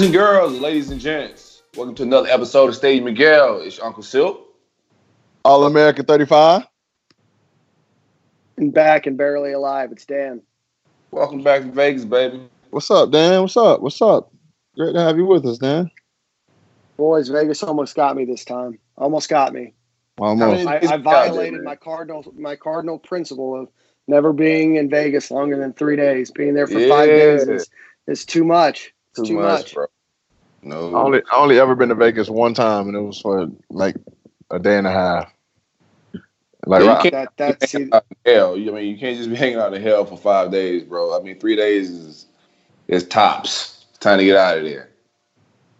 Boys and girls, ladies and gents, welcome to another episode of Stadium Miguel. It's your Uncle Silk. All American 35. and back and barely alive. It's Dan. Welcome back to Vegas, baby. What's up, Dan? What's up? What's up? Great to have you with us, Dan. Boys, Vegas almost got me this time. Almost got me. Almost. I, I violated my cardinal my cardinal principle of never being in Vegas longer than three days. Being there for five days is, is too much. It's Too, too, much, much. bro. No. I only I only ever been to Vegas one time, and it was for like a day and a half. Like Yeah, you can't- That that's see, out in hell. You- I mean, you can't just be hanging out in hell for five days, bro. I mean, three days is is tops. It's time to get out of there.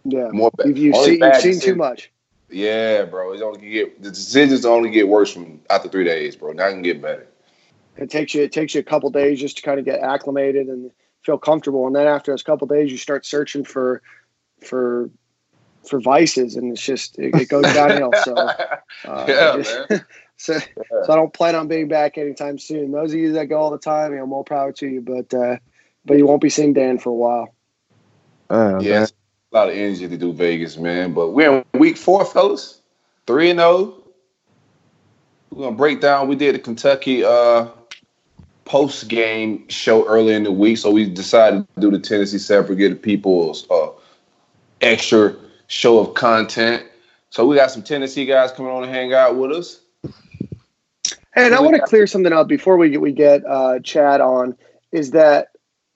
yeah. More bad. You've, you've only seen, bad you've seen too much. Yeah, bro. It's only get the decisions only get worse from after three days, bro. Now gonna get better. It takes you it takes you a couple days just to kind of get acclimated and feel comfortable, and then after those couple days, you start searching for for for vices, and it's just it, it goes downhill. So. Uh, yeah, just- man. so, so I don't plan on being back anytime soon. Those of you that go all the time, you know, more power to you. But uh, but you won't be seeing Dan for a while. Man, Yeah, it's a lot of energy to do Vegas, man. But we're in week four, fellas. Three and zero. We're gonna break down. We did a Kentucky uh, post game show early in the week, so we decided to do the Tennessee separate, get people's uh, extra show of content. So we got some Tennessee guys coming on to hang out with us. Hey, and I want to clear something up before we get we get uh, Chad on. Is that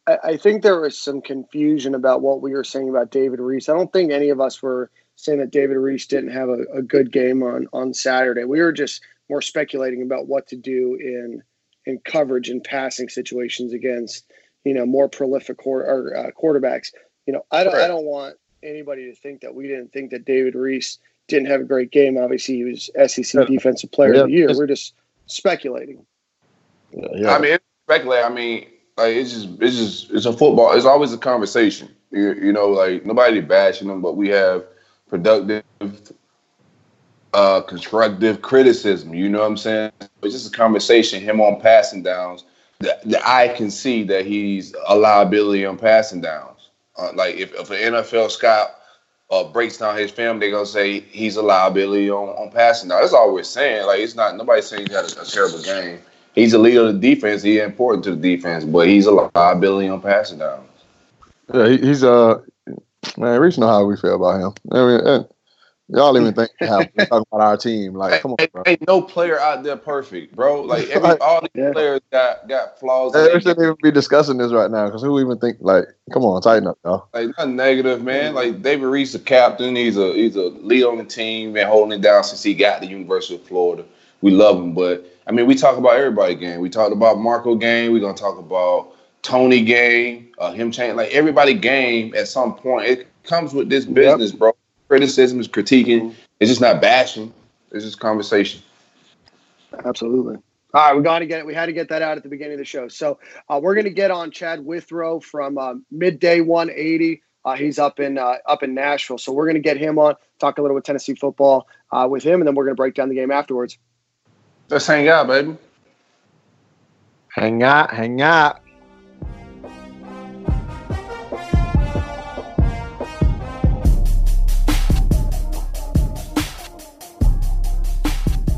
I, I think there was some confusion about what we were saying about David Reese. I don't think any of us were saying that David Reese didn't have a, a good game on on Saturday. We were just more speculating about what to do in in coverage and passing situations against you know more prolific quarter, or, uh, quarterbacks. You know, I don't I don't want anybody to think that we didn't think that David Reese didn't have a great game. Obviously, he was SEC Yeah. Defensive Player Yeah. of the Year. We're just speculating. yeah, yeah. I mean, it's speculate. I mean, like it's just, it's just, it's a football. It's always a conversation. You, you know, like nobody bashing them, but we have productive, uh, constructive criticism. You know what I'm saying? It's just a conversation. Him on passing downs. The, the eye can see that he's a liability on passing downs. Uh, like if, if an NFL scout uh, breaks down his film, they're gonna say he's a liability on, on passing down. That's all we're saying. Like it's not nobody's saying he had a, a terrible game. He's a leader of the defense. He's important to the defense, but he's a liability on passing downs. yeah he, he's uh man, Reach know how we feel about him. I mean, and y'all even think how we talking about our team. Like, come on, Ain't, bro. ain't no player out there perfect, bro. Like every, Right. all these Yeah. players got got flaws. They in their shouldn't even be discussing this right now because who even think like, come on, tighten up, y'all. Like nothing negative, man. Like David Reese, the captain, he's a he's a lead on the team, been holding it down since he got the University of Florida. We love him, but I mean, we talk about everybody game. We talked about Marco game. We're gonna talk about Tony game, uh, him change like everybody game at some point. It comes with this business, bro. Criticism is critiquing. It's just not bashing. It's just conversation. Absolutely. All right, we got to get it. We had to get that out at the beginning of the show. So uh, we're going to get on Chad Withrow from uh, Midday 180. Uh, he's up in uh, up in Nashville, so we're going to get him on, talk a little with Tennessee football uh, with him, and then we're going to break down the game afterwards. Let's hang out, baby. Hang out, hang out.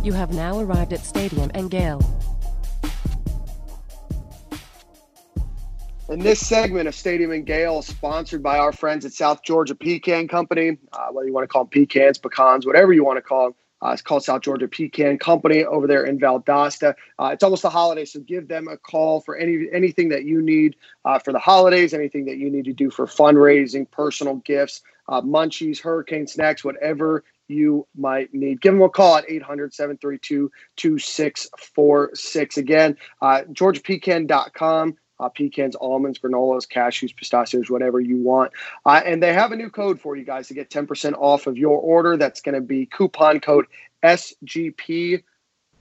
You have now arrived at Stadium and Gale. And this segment of Stadium and Gale is sponsored by our friends at South Georgia Pecan Company. Uh, whether you want to call them pecans, pecans, whatever you want to call them. Uh, it's called South Georgia Pecan Company over there in Valdosta. Uh, it's almost the holidays, so give them a call for any anything that you need uh, for the holidays, anything that you need to do for fundraising, personal gifts, uh, munchies, hurricane snacks, whatever you might need. Give them a call at 800 732 2646. Again, uh, georgiapecan.com uh, pecans, almonds, granolas, cashews, pistachios, whatever you want. Uh, and they have a new code for you guys to get 10% off of your order. That's going to be coupon code SGP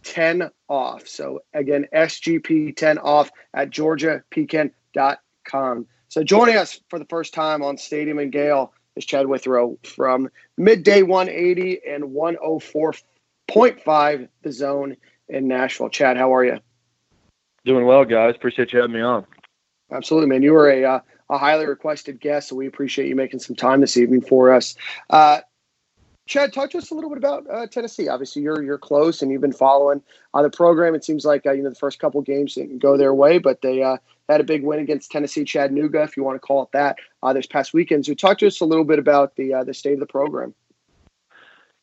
10 off. So again, SGP 10 off at georgiapecan.com. So joining us for the first time on Stadium and Gale is Chad Withrow from midday 180 and 104.5 the zone in Nashville. Chad, how are you? Doing well, guys. Appreciate you having me on. Absolutely, man. You were a uh, a highly requested guest, so we appreciate you making some time this evening for us. Uh, Chad, talk to us a little bit about uh, Tennessee. Obviously, you're you're close and you've been following uh, the program. It seems like uh, you know the first couple games didn't go their way, but they uh, had a big win against Tennessee Chattanooga, if you want to call it that, uh, this past weekend. So, talk to us a little bit about the the state of the program.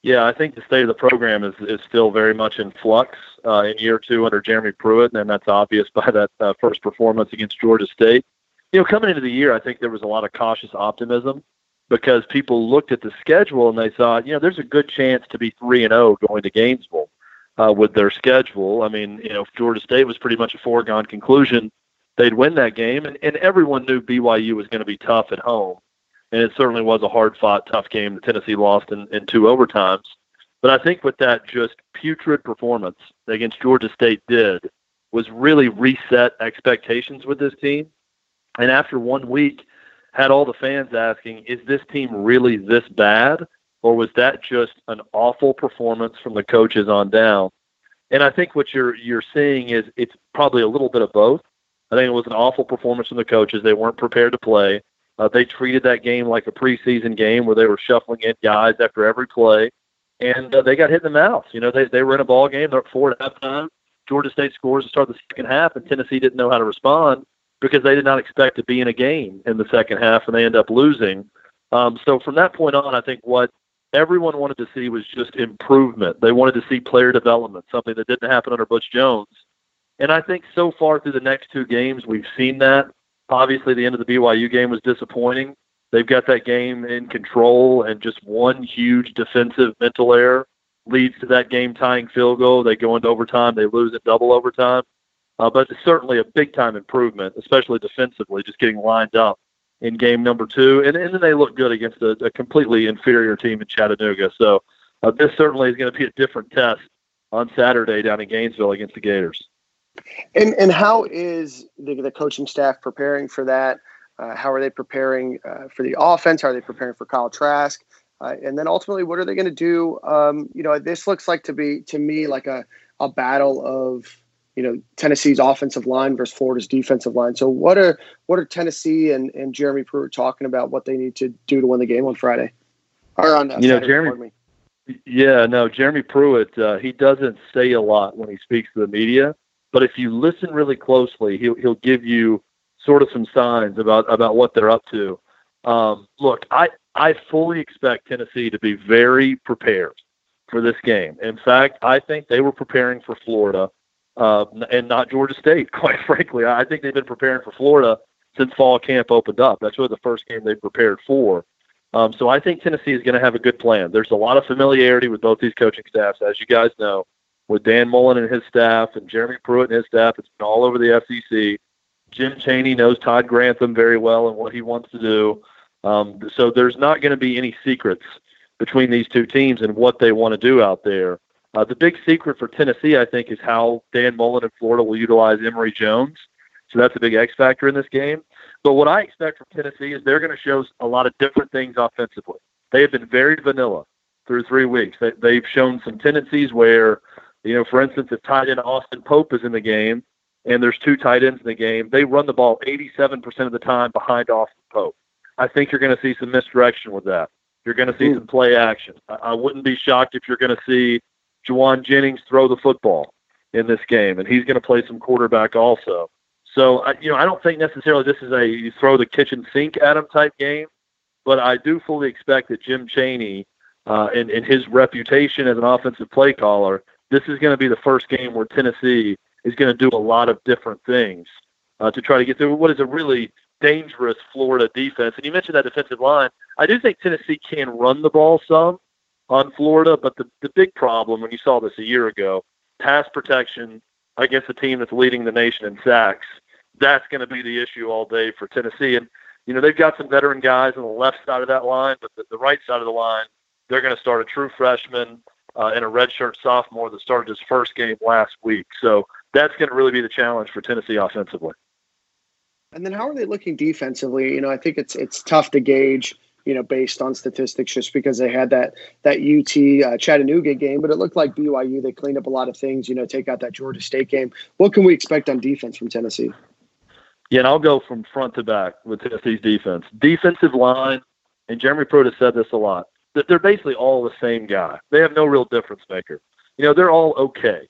Yeah, I think the state of the program is, is still very much in flux in year two under Jeremy Pruitt, and that's obvious by that first performance against Georgia State. You know, coming into the year, I think there was a lot of cautious optimism because people looked at the schedule and they thought, you know, there's a good chance to be three and zero oh going to Gainesville uh, with their schedule. I mean, you know, if Georgia State was pretty much a foregone conclusion they'd win that game, and, and everyone knew BYU was going to be tough at home and it certainly was a hard fought, tough game. that Tennessee lost in, in two overtimes. But I think what that just putrid performance against Georgia State did was really reset expectations with this team. And after one week, had all the fans asking, is this team really this bad? Or was that just an awful performance from the coaches on down? And I think what you're you're seeing is it's probably a little bit of both. I think it was an awful performance from the coaches. They weren't prepared to play. Uh, they treated that game like a preseason game where they were shuffling in guys after every play, and uh, they got hit in the mouth. You know, they they were in a ball game. They're up four at halftime. Georgia State scores to start the second half, and Tennessee didn't know how to respond because they did not expect to be in a game in the second half, and they end up losing. Um, so from that point on, I think what everyone wanted to see was just improvement. They wanted to see player development, something that didn't happen under Butch Jones. And I think so far through the next two games, we've seen that. Obviously, the end of the BYU game was disappointing. They've got that game in control, and just one huge defensive mental error leads to that game tying field goal. They go into overtime, they lose in double overtime. Uh, but it's certainly a big time improvement, especially defensively, just getting lined up in game number two. And, and then they look good against a, a completely inferior team in Chattanooga. So uh, this certainly is going to be a different test on Saturday down in Gainesville against the Gators. And and how is the, the coaching staff preparing for that? Uh, how are they preparing uh, for the offense? How are they preparing for Kyle Trask? Uh, and then ultimately, what are they going to do? Um, you know, this looks like to be to me like a a battle of you know Tennessee's offensive line versus Florida's defensive line. So what are what are Tennessee and, and Jeremy Pruitt talking about? What they need to do to win the game on Friday or on uh, you know Saturday, Jeremy. Yeah, no, Jeremy Pruitt. Uh, he doesn't say a lot when he speaks to the media. But if you listen really closely, he'll he'll give you sort of some signs about about what they're up to. Um, look, I I fully expect Tennessee to be very prepared for this game. In fact, I think they were preparing for Florida uh, and not Georgia State. Quite frankly, I think they've been preparing for Florida since fall camp opened up. That's really the first game they prepared for. Um, so I think Tennessee is going to have a good plan. There's a lot of familiarity with both these coaching staffs, as you guys know with Dan Mullen and his staff and Jeremy Pruitt and his staff. It's been all over the SEC. Jim Chaney knows Todd Grantham very well and what he wants to do. Um, so there's not going to be any secrets between these two teams and what they want to do out there. Uh, the big secret for Tennessee, I think, is how Dan Mullen in Florida will utilize Emory Jones. So that's a big X factor in this game. But what I expect from Tennessee is they're going to show a lot of different things offensively. They have been very vanilla through three weeks. They, they've shown some tendencies where you know, for instance, if tight end Austin Pope is in the game and there's two tight ends in the game, they run the ball 87% of the time behind Austin Pope. I think you're going to see some misdirection with that. You're going to see Ooh. some play action. I, I wouldn't be shocked if you're going to see Jauan Jennings throw the football in this game, and he's going to play some quarterback also. So, I, you know, I don't think necessarily this is a you throw the kitchen sink at him type game, but I do fully expect that Jim Chaney uh, and, and his reputation as an offensive play caller this is going to be the first game where Tennessee is going to do a lot of different things uh, to try to get through what is a really dangerous Florida defense. And you mentioned that defensive line. I do think Tennessee can run the ball some on Florida, but the, the big problem when you saw this a year ago, pass protection against a team that's leading the nation in sacks that's going to be the issue all day for Tennessee. And you know they've got some veteran guys on the left side of that line, but the, the right side of the line, they're going to start a true freshman uh, and a redshirt sophomore that started his first game last week. So that's going to really be the challenge for Tennessee offensively. And then how are they looking defensively? You know, I think it's it's tough to gauge you know, based on statistics, just because they had that that UT uh, Chattanooga game, but it looked like BYU they cleaned up a lot of things. You know, take out that Georgia State game. What can we expect on defense from Tennessee? Yeah, and I'll go from front to back with Tennessee's defense. Defensive line, and Jeremy Pruitt has said this a lot. That they're basically all the same guy. They have no real difference maker. You know, they're all okay.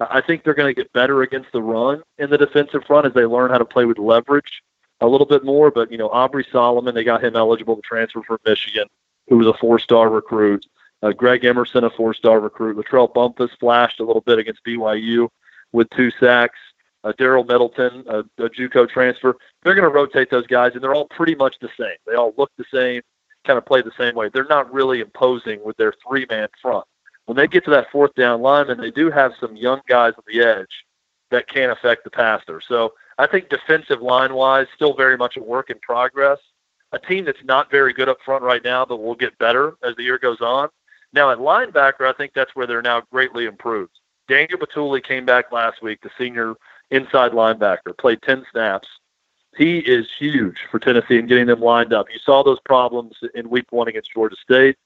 I think they're going to get better against the run in the defensive front as they learn how to play with leverage a little bit more. But you know, Aubrey Solomon, they got him eligible to transfer from Michigan, who was a four-star recruit. Uh, Greg Emerson, a four-star recruit. Latrell Bumphus flashed a little bit against BYU with two sacks. Uh, Darel Middleton, a, a JUCO transfer. They're going to rotate those guys, and they're all pretty much the same. They all look the same, kind of play the same way. They're not really imposing with their three-man front. When they get to that fourth down lineman, they do have some young guys on the edge that can affect the passer. So I think defensive line wise, still very much a work in progress. A team that's not very good up front right now, but will get better as the year goes on. Now at linebacker, I think that's where they're now greatly improved. Daniel Bituli came back last week, the senior inside linebacker, played 10 snaps. He is huge for Tennessee in getting them lined up. You saw those problems in week one against Georgia State.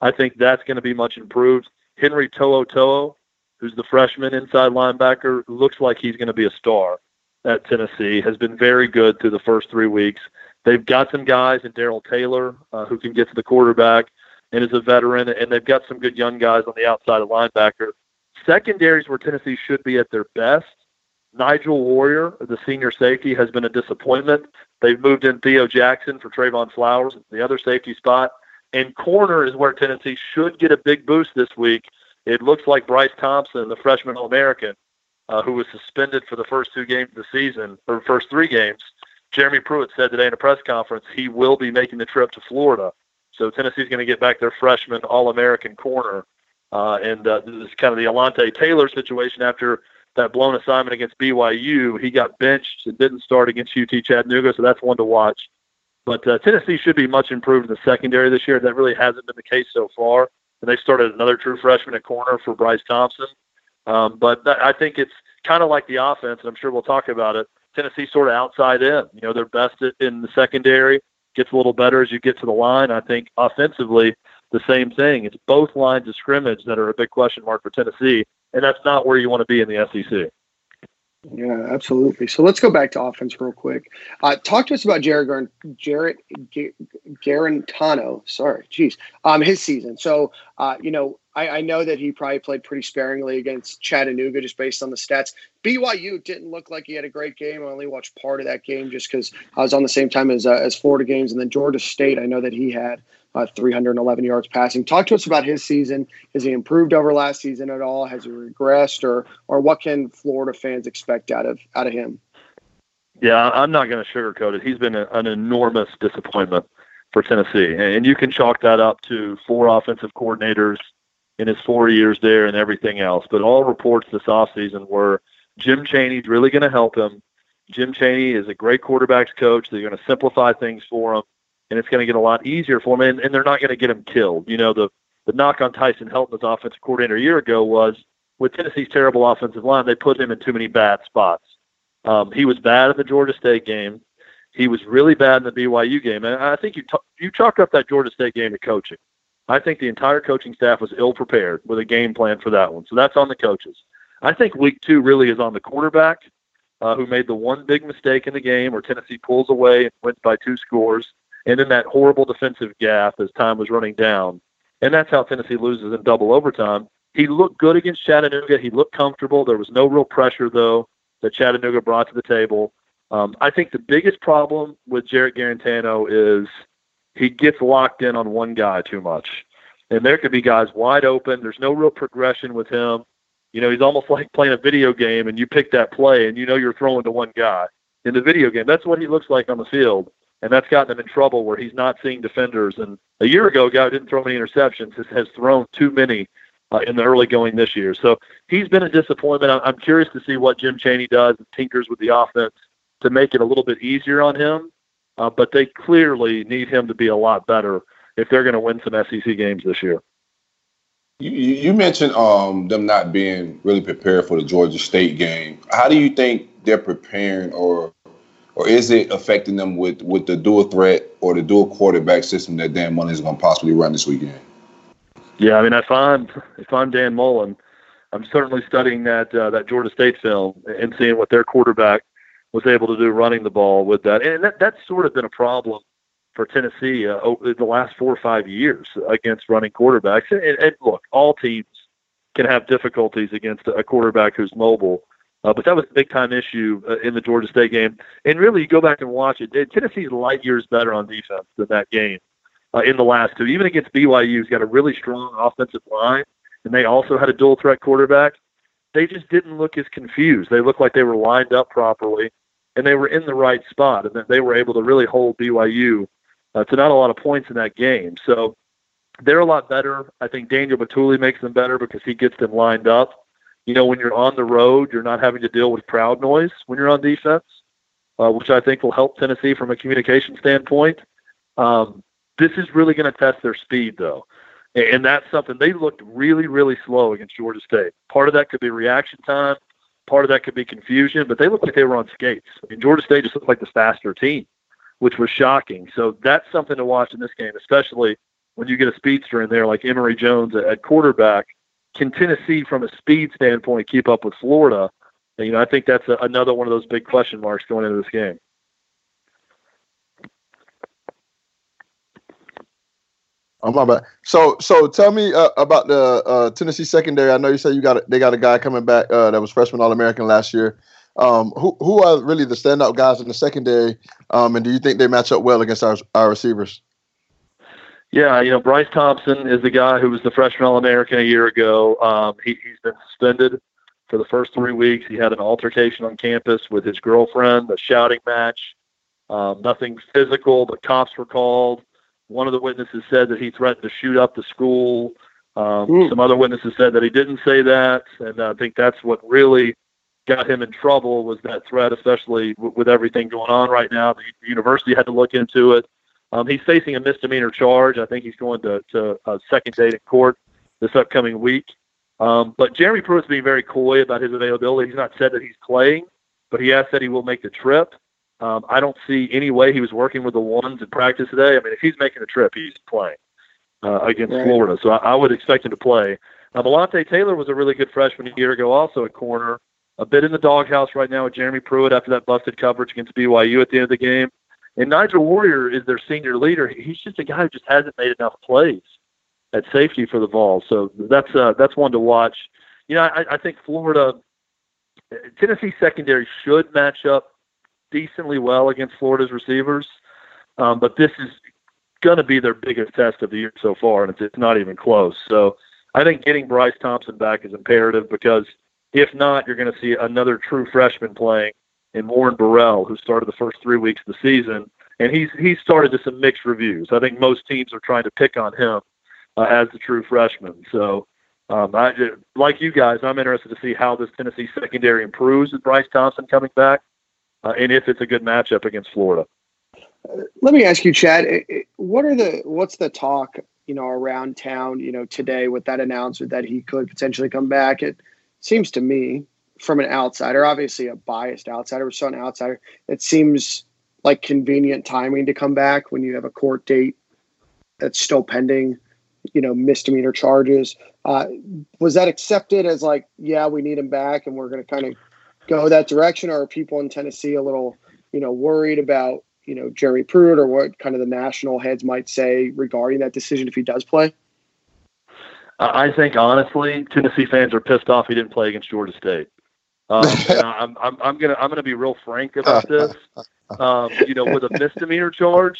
I think that's going to be much improved. Henry To'oTo'o, who's the freshman inside linebacker, looks like he's going to be a star at Tennessee, has been very good through the first three weeks. They've got some guys in Darrell Taylor uh, who can get to the quarterback and is a veteran, and they've got some good young guys on the outside of linebacker. Secondaries where Tennessee should be at their best. Nigel Warrior, the senior safety, has been a disappointment. They've moved in Theo Jackson for Trevon Flowers, the other safety spot. And corner is where Tennessee should get a big boost this week. It looks like Bryce Thompson, the freshman All American, uh, who was suspended for the first two games of the season, or first three games. Jeremy Pruitt said today in a press conference he will be making the trip to Florida. So Tennessee's going to get back their freshman All American corner. Uh, and uh, this is kind of the Alontae Taylor situation after that blown assignment against BYU. He got benched and didn't start against UT Chattanooga, so that's one to watch. But uh, Tennessee should be much improved in the secondary this year. That really hasn't been the case so far. And they started another true freshman at corner for Bryce Thompson. Um, but th- I think it's kind of like the offense, and I'm sure we'll talk about it. Tennessee sort of outside in. You know, they're best in the secondary, gets a little better as you get to the line. I think offensively, the same thing. It's both lines of scrimmage that are a big question mark for Tennessee, and that's not where you want to be in the SEC. Yeah, absolutely. So let's go back to offense real quick. Uh, talk to us about Jared Gar- Jarrett G- Guarantano. Sorry, geez, um, his season. So uh, you know, I, I, know that he probably played pretty sparingly against Chattanooga, just based on the stats. BYU didn't look like he had a great game. I only watched part of that game just because I was on the same time as uh, as Florida games, and then Georgia State. I know that he had uh, 311 yards passing. Talk to us about his season. Has he improved over last season at all? Has he regressed, or or what can Florida fans expect out of out of him? Yeah, I'm not going to sugarcoat it. He's been a, an enormous disappointment for Tennessee, and you can chalk that up to four offensive coordinators in his four years there and everything else. But all reports this offseason were Jim Chaney's really going to help him. Jim Chaney is a great quarterbacks coach. They're going to simplify things for him and it's going to get a lot easier for him. And, and they're not going to get him killed. You know, the the knock on Tyson Helton as offensive coordinator a year ago was with Tennessee's terrible offensive line, they put him in too many bad spots. Um, he was bad at the Georgia State game. He was really bad in the BYU game, and I think you t- you chalk up that Georgia State game to coaching. I think the entire coaching staff was ill prepared with a game plan for that one. So that's on the coaches. I think week two really is on the quarterback, uh, who made the one big mistake in the game where Tennessee pulls away and wins by two scores and then that horrible defensive gap as time was running down. And that's how Tennessee loses in double overtime. He looked good against Chattanooga. He looked comfortable. There was no real pressure, though, that Chattanooga brought to the table. Um, I think the biggest problem with Jarrett Guarantano is he gets locked in on one guy too much. And there could be guys wide open. There's no real progression with him. You know, he's almost like playing a video game and you pick that play and you know you're throwing to one guy in the video game. That's what he looks like on the field and that's gotten him in trouble where he's not seeing defenders. And a year ago, a guy who didn't throw many interceptions has, has thrown too many uh, in the early going this year. So he's been a disappointment. I'm, I'm curious to see what Jim Chaney does and tinkers with the offense to make it a little bit easier on him. Uh, but they clearly need him to be a lot better if they're going to win some SEC games this year. You, you mentioned um, them not being really prepared for the Georgia State game. How do you think they're preparing, or or is it affecting them with, with the dual threat or the dual quarterback system that Dan Mullen is going to possibly run this weekend? Yeah, I mean, if I'm if I'm Dan Mullen, I'm certainly studying that uh, that Georgia State film and seeing what their quarterback was able to do running the ball with that, and that that's sort of been a problem for Tennessee uh, over the last four or five years against running quarterbacks. And, and look, all teams can have difficulties against a quarterback who's mobile. Uh, but that was a big time issue uh, in the Georgia State game. And really, you go back and watch it. Tennessee's light years better on defense than that game uh, in the last two. Even against BYU, who's got a really strong offensive line, and they also had a dual threat quarterback. They just didn't look as confused. They looked like they were lined up properly, and they were in the right spot, and that they were able to really hold BYU uh, to not a lot of points in that game. So they're a lot better. I think Daniel Bituli makes them better because he gets them lined up. You know, when you're on the road, you're not having to deal with crowd noise when you're on defense, uh, which I think will help Tennessee from a communication standpoint. Um, this is really going to test their speed, though. And that's something they looked really, really slow against Georgia State. Part of that could be reaction time. Part of that could be confusion, but they looked like they were on skates. I mean, Georgia State just looked like the faster team which was shocking. So that's something to watch in this game, especially when you get a speedster in there like Emory Jones at, quarterback. Can Tennessee, from a speed standpoint, keep up with Florida? And, you know, I think that's a, another one of those big question marks going into this game. Oh my bad. So, so tell me uh, about the uh, Tennessee secondary. I know you said you got a, they got a guy coming back uh, that was freshman All American last year. Um, who who are really the standout guys in the secondary? Um, and do you think they match up well against our our receivers? Yeah, you know Bryce Thompson is the guy who was the freshman All American a year ago. Um, he, he's been suspended for the first three weeks. He had an altercation on campus with his girlfriend, a shouting match. Um, nothing physical, but cops were called. One of the witnesses said that he threatened to shoot up the school. Um, mm. Some other witnesses said that he didn't say that, and I think that's what really got him in trouble was that threat, especially w- with everything going on right now. The, the university had to look into it. Um, he's facing a misdemeanor charge. I think he's going to, to a second date in court this upcoming week. Um, but Jeremy Pruitt's being very coy about his availability. He's not said that he's playing, but he has said he will make the trip. Um, I don't see any way he was working with the ones in practice today. I mean, if he's making the trip, he's playing uh, against right. Florida. So I, I would expect him to play. Now, Malante Taylor was a really good freshman a year ago, also at corner a bit in the doghouse right now with Jeremy Pruitt after that busted coverage against BYU at the end of the game. And Nigel Warrior is their senior leader. He's just a guy who just hasn't made enough plays at safety for the Vols. So that's uh, that's one to watch. You know, I, I think Florida, Tennessee secondary should match up decently well against Florida's receivers, um, but this is going to be their biggest test of the year so far, and it's, it's not even close. So I think getting Bryce Thompson back is imperative because – if not, you're going to see another true freshman playing in Warren Burrell, who started the first three weeks of the season, and he's he's started to some mixed reviews. I think most teams are trying to pick on him uh, as the true freshman. So, um, I, like you guys, I'm interested to see how this Tennessee secondary improves with Bryce Thompson coming back, uh, and if it's a good matchup against Florida. Let me ask you, Chad. What are the what's the talk you know around town you know today with that announcement that he could potentially come back? It seems to me from an outsider, obviously a biased outsider, but still an outsider, it seems like convenient timing to come back when you have a court date that's still pending, you know, misdemeanor charges. Uh, was that accepted as like, yeah, we need him back and we're going to kind of go that direction? Or are people in Tennessee a little, you know, worried about, you know, Jerry Pruitt or what kind of the national heads might say regarding that decision if he does play? I think honestly, Tennessee fans are pissed off he didn't play against Georgia State. Um, and I'm, I'm, I'm gonna I'm gonna be real frank about this. Um, you know, with a misdemeanor charge,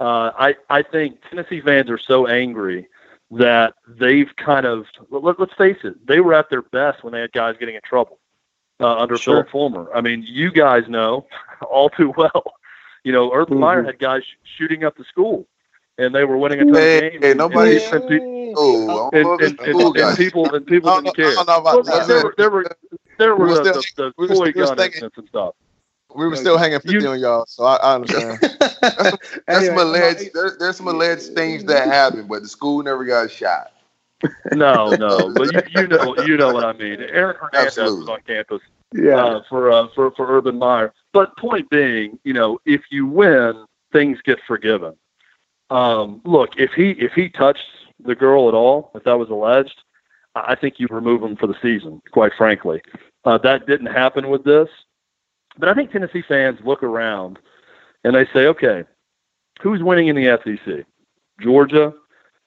uh, I I think Tennessee fans are so angry that they've kind of let, us face it, they were at their best when they had guys getting in trouble uh, under sure. Phillip Fulmer. I mean, you guys know all too well. You know, Urban mm-hmm. Meyer had guys shooting up the school and they were winning a ton hey, of games. Hey, nobody and, and, oh, and, and, and, and, people and people didn't care. Well, there, were there were there were the, the, the toy gun incidents and stuff. we were still hanging 50 You- on y'all, so I, I understand. There's Anyway, some alleged there, there's some alleged things that happened, but the school never got shot. No, no, but you, you know, you know what I mean. Aaron Hernandez Absolutely. was on campus yeah. uh, for uh, for for Urban Meyer. But point being, you know, if you win, things get forgiven. Um, look, if he if he touched the girl at all, if that was alleged, I I think you remove him for the season. Quite frankly, uh, that didn't happen with this. But I think Tennessee fans look around and they say, okay, who's winning in the SEC? Georgia,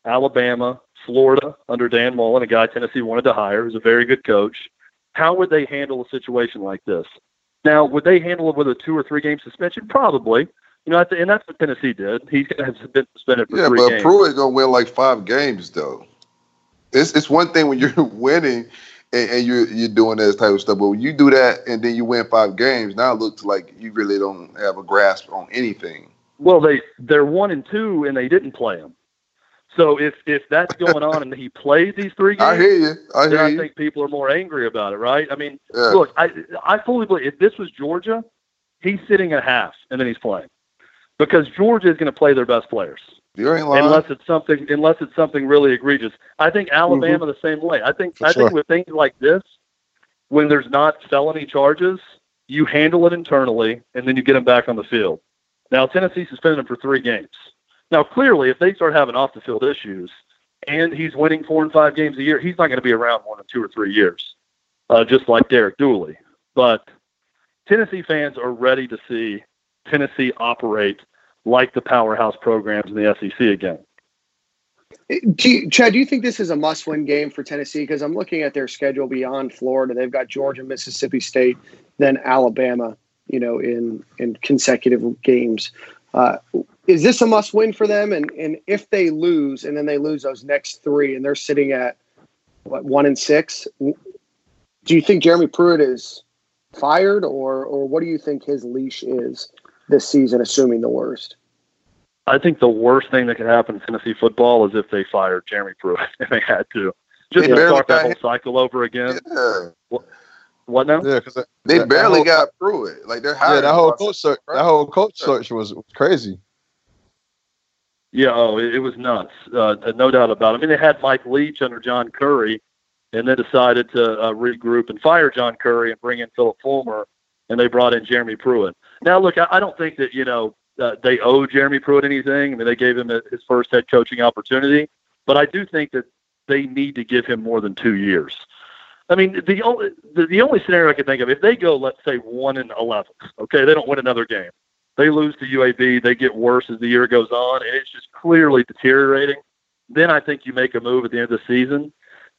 Alabama, Florida under Dan Mullen, a guy Tennessee wanted to hire, who's a very good coach. How would they handle a situation like this? Now, would they handle it with a two or three game suspension? Probably. You know, and that's what Tennessee did. He's going to have been suspended for Yeah, three but games. Pruitt gonna win like five games though. It's it's one thing when you're winning and, and you're you're doing this type of stuff, but when you do that and then you win five games, now it looks like you really don't have a grasp on anything. Well, they they're one and two, and they didn't play him. So if if that's going on and he plays these three games, I hear you. I then hear I you. think people are more angry about it, right? I mean, Yeah. look, I I fully believe if this was Georgia, he's sitting at half and then he's playing because Georgia is going to play their best players you ain't lying. unless it's something unless it's something really egregious. I think Alabama mm-hmm. the same way. I think For I think with things like this, when there's not felony charges, you handle it internally and then you get them back on the field. Now Tennessee suspended him for three games. Now clearly, if they start having off the field issues and he's winning four and five games a year, he's not going to be around more than two or three years, uh, just like Derek Dooley. But Tennessee fans are ready to see Tennessee operate like the powerhouse programs in the SEC again. Do you, Chad, do you think this is a must-win game for Tennessee? Because I'm looking at their schedule beyond Florida. They've got Georgia, Mississippi State, then Alabama. You know, in in consecutive games. Uh, is this a must-win for them? And and if they lose, and then they lose those next three, and they're sitting at what one and six, do you think Jeremy Pruitt is fired, or or what do you think his leash is this season, assuming the worst? I think the worst thing that could happen in Tennessee football is if they fired Jeremy Pruitt if they had to. Just to start that whole cycle over again. Yeah. What now? Yeah, because They that, barely that whole, got Pruitt. Like they're hiring. yeah, that whole coach search, that whole coach search was, was crazy. Yeah, oh, it, was nuts. Uh, no doubt about it. I mean, they had Mike Leach under John Currie, and then decided to uh, regroup and fire John Currie and bring in Phillip Fulmer, and they brought in Jeremy Pruitt. Now, look, I, I don't think that you know uh, they owe Jeremy Pruitt anything. I mean, they gave him his first head coaching opportunity, but I do think that they need to give him more than two years. I mean, the only the, the only scenario I can think of if they go, let's say, one and eleven, okay, they don't win another game. They lose to UAB. They get worse as the year goes on, and it's just clearly deteriorating. Then I think you make a move at the end of the season.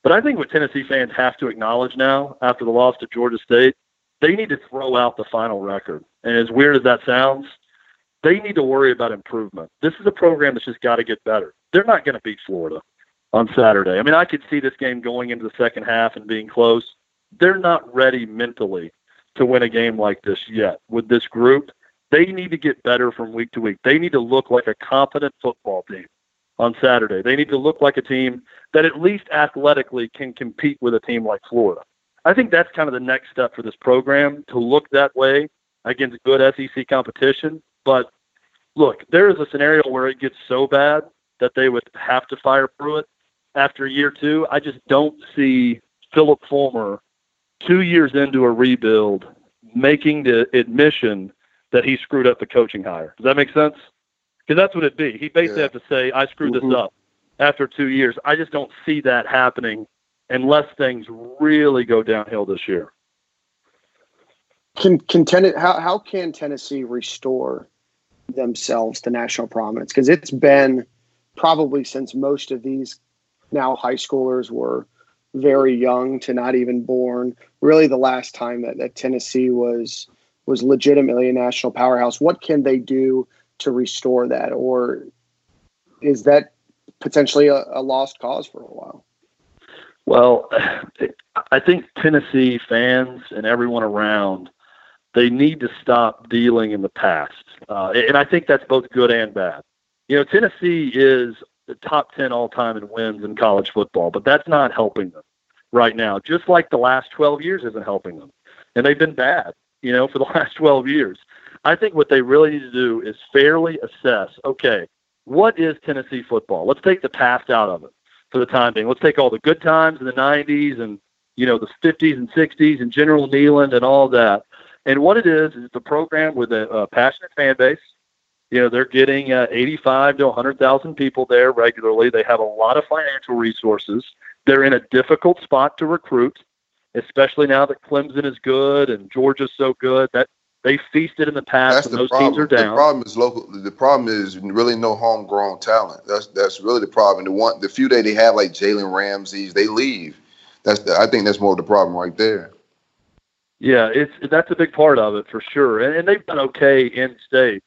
But I think what Tennessee fans have to acknowledge now, after the loss to Georgia State, they need to throw out the final record. And as weird as that sounds, they need to worry about improvement. This is a program that's just got to get better. They're not going to beat Florida on Saturday. I mean, I could see this game going into the second half and being close. They're not ready mentally to win a game like this yet with this group. They need to get better from week to week. They need to look like a competent football team on Saturday. They need to look like a team that at least athletically can compete with a team like Florida. I think that's kind of the next step for this program to look that way against good SEC competition. But look, there is a scenario where it gets so bad that they would have to fire Pruitt after year two. I just don't see Phillip Fulmer two years into a rebuild making the admission that he screwed up the coaching hire. Does that make sense? Because that's what it'd be. He basically Yeah. have to say, I screwed Mhm. this up after two years. I just don't see that happening unless things really go downhill this year. Can can ten, how how can Tennessee restore themselves to national prominence? Because it's been probably since most of these now high schoolers were very young to not even born. Really, the last time that, that Tennessee was was legitimately a national powerhouse. What can they do to restore that, or is that potentially a, a lost cause for a while? Well, I think Tennessee fans and everyone around they need to stop dealing in the past, uh, and I think that's both good and bad. You know, Tennessee is the top ten all time in wins in college football, but that's not helping them right now. Just like the last twelve years isn't helping them, and they've been bad. You know, for the last 12 years. I think what they really need to do is fairly assess, okay, what is Tennessee football? Let's take the past out of it for the time being. Let's take all the good times in the 90s and, you know, the 50s and 60s and General Neyland and all that. And what it is, is it's a program with a, a passionate fan base. You know, they're getting uh, 85 to 100,000 people there regularly. They have a lot of financial resources. They're in a difficult spot to recruit, especially now that Clemson is good and Georgia's so good. That they feasted in the past, That's and the those problem. teams are down. The problem is local. The problem is really no homegrown talent. That's that's really the problem. The one, the few that they have, like Jalen Ramsey's, they leave. That's the, I think that's more of the problem right there. Yeah, it's that's a big part of it for sure, and, and they've done okay in state.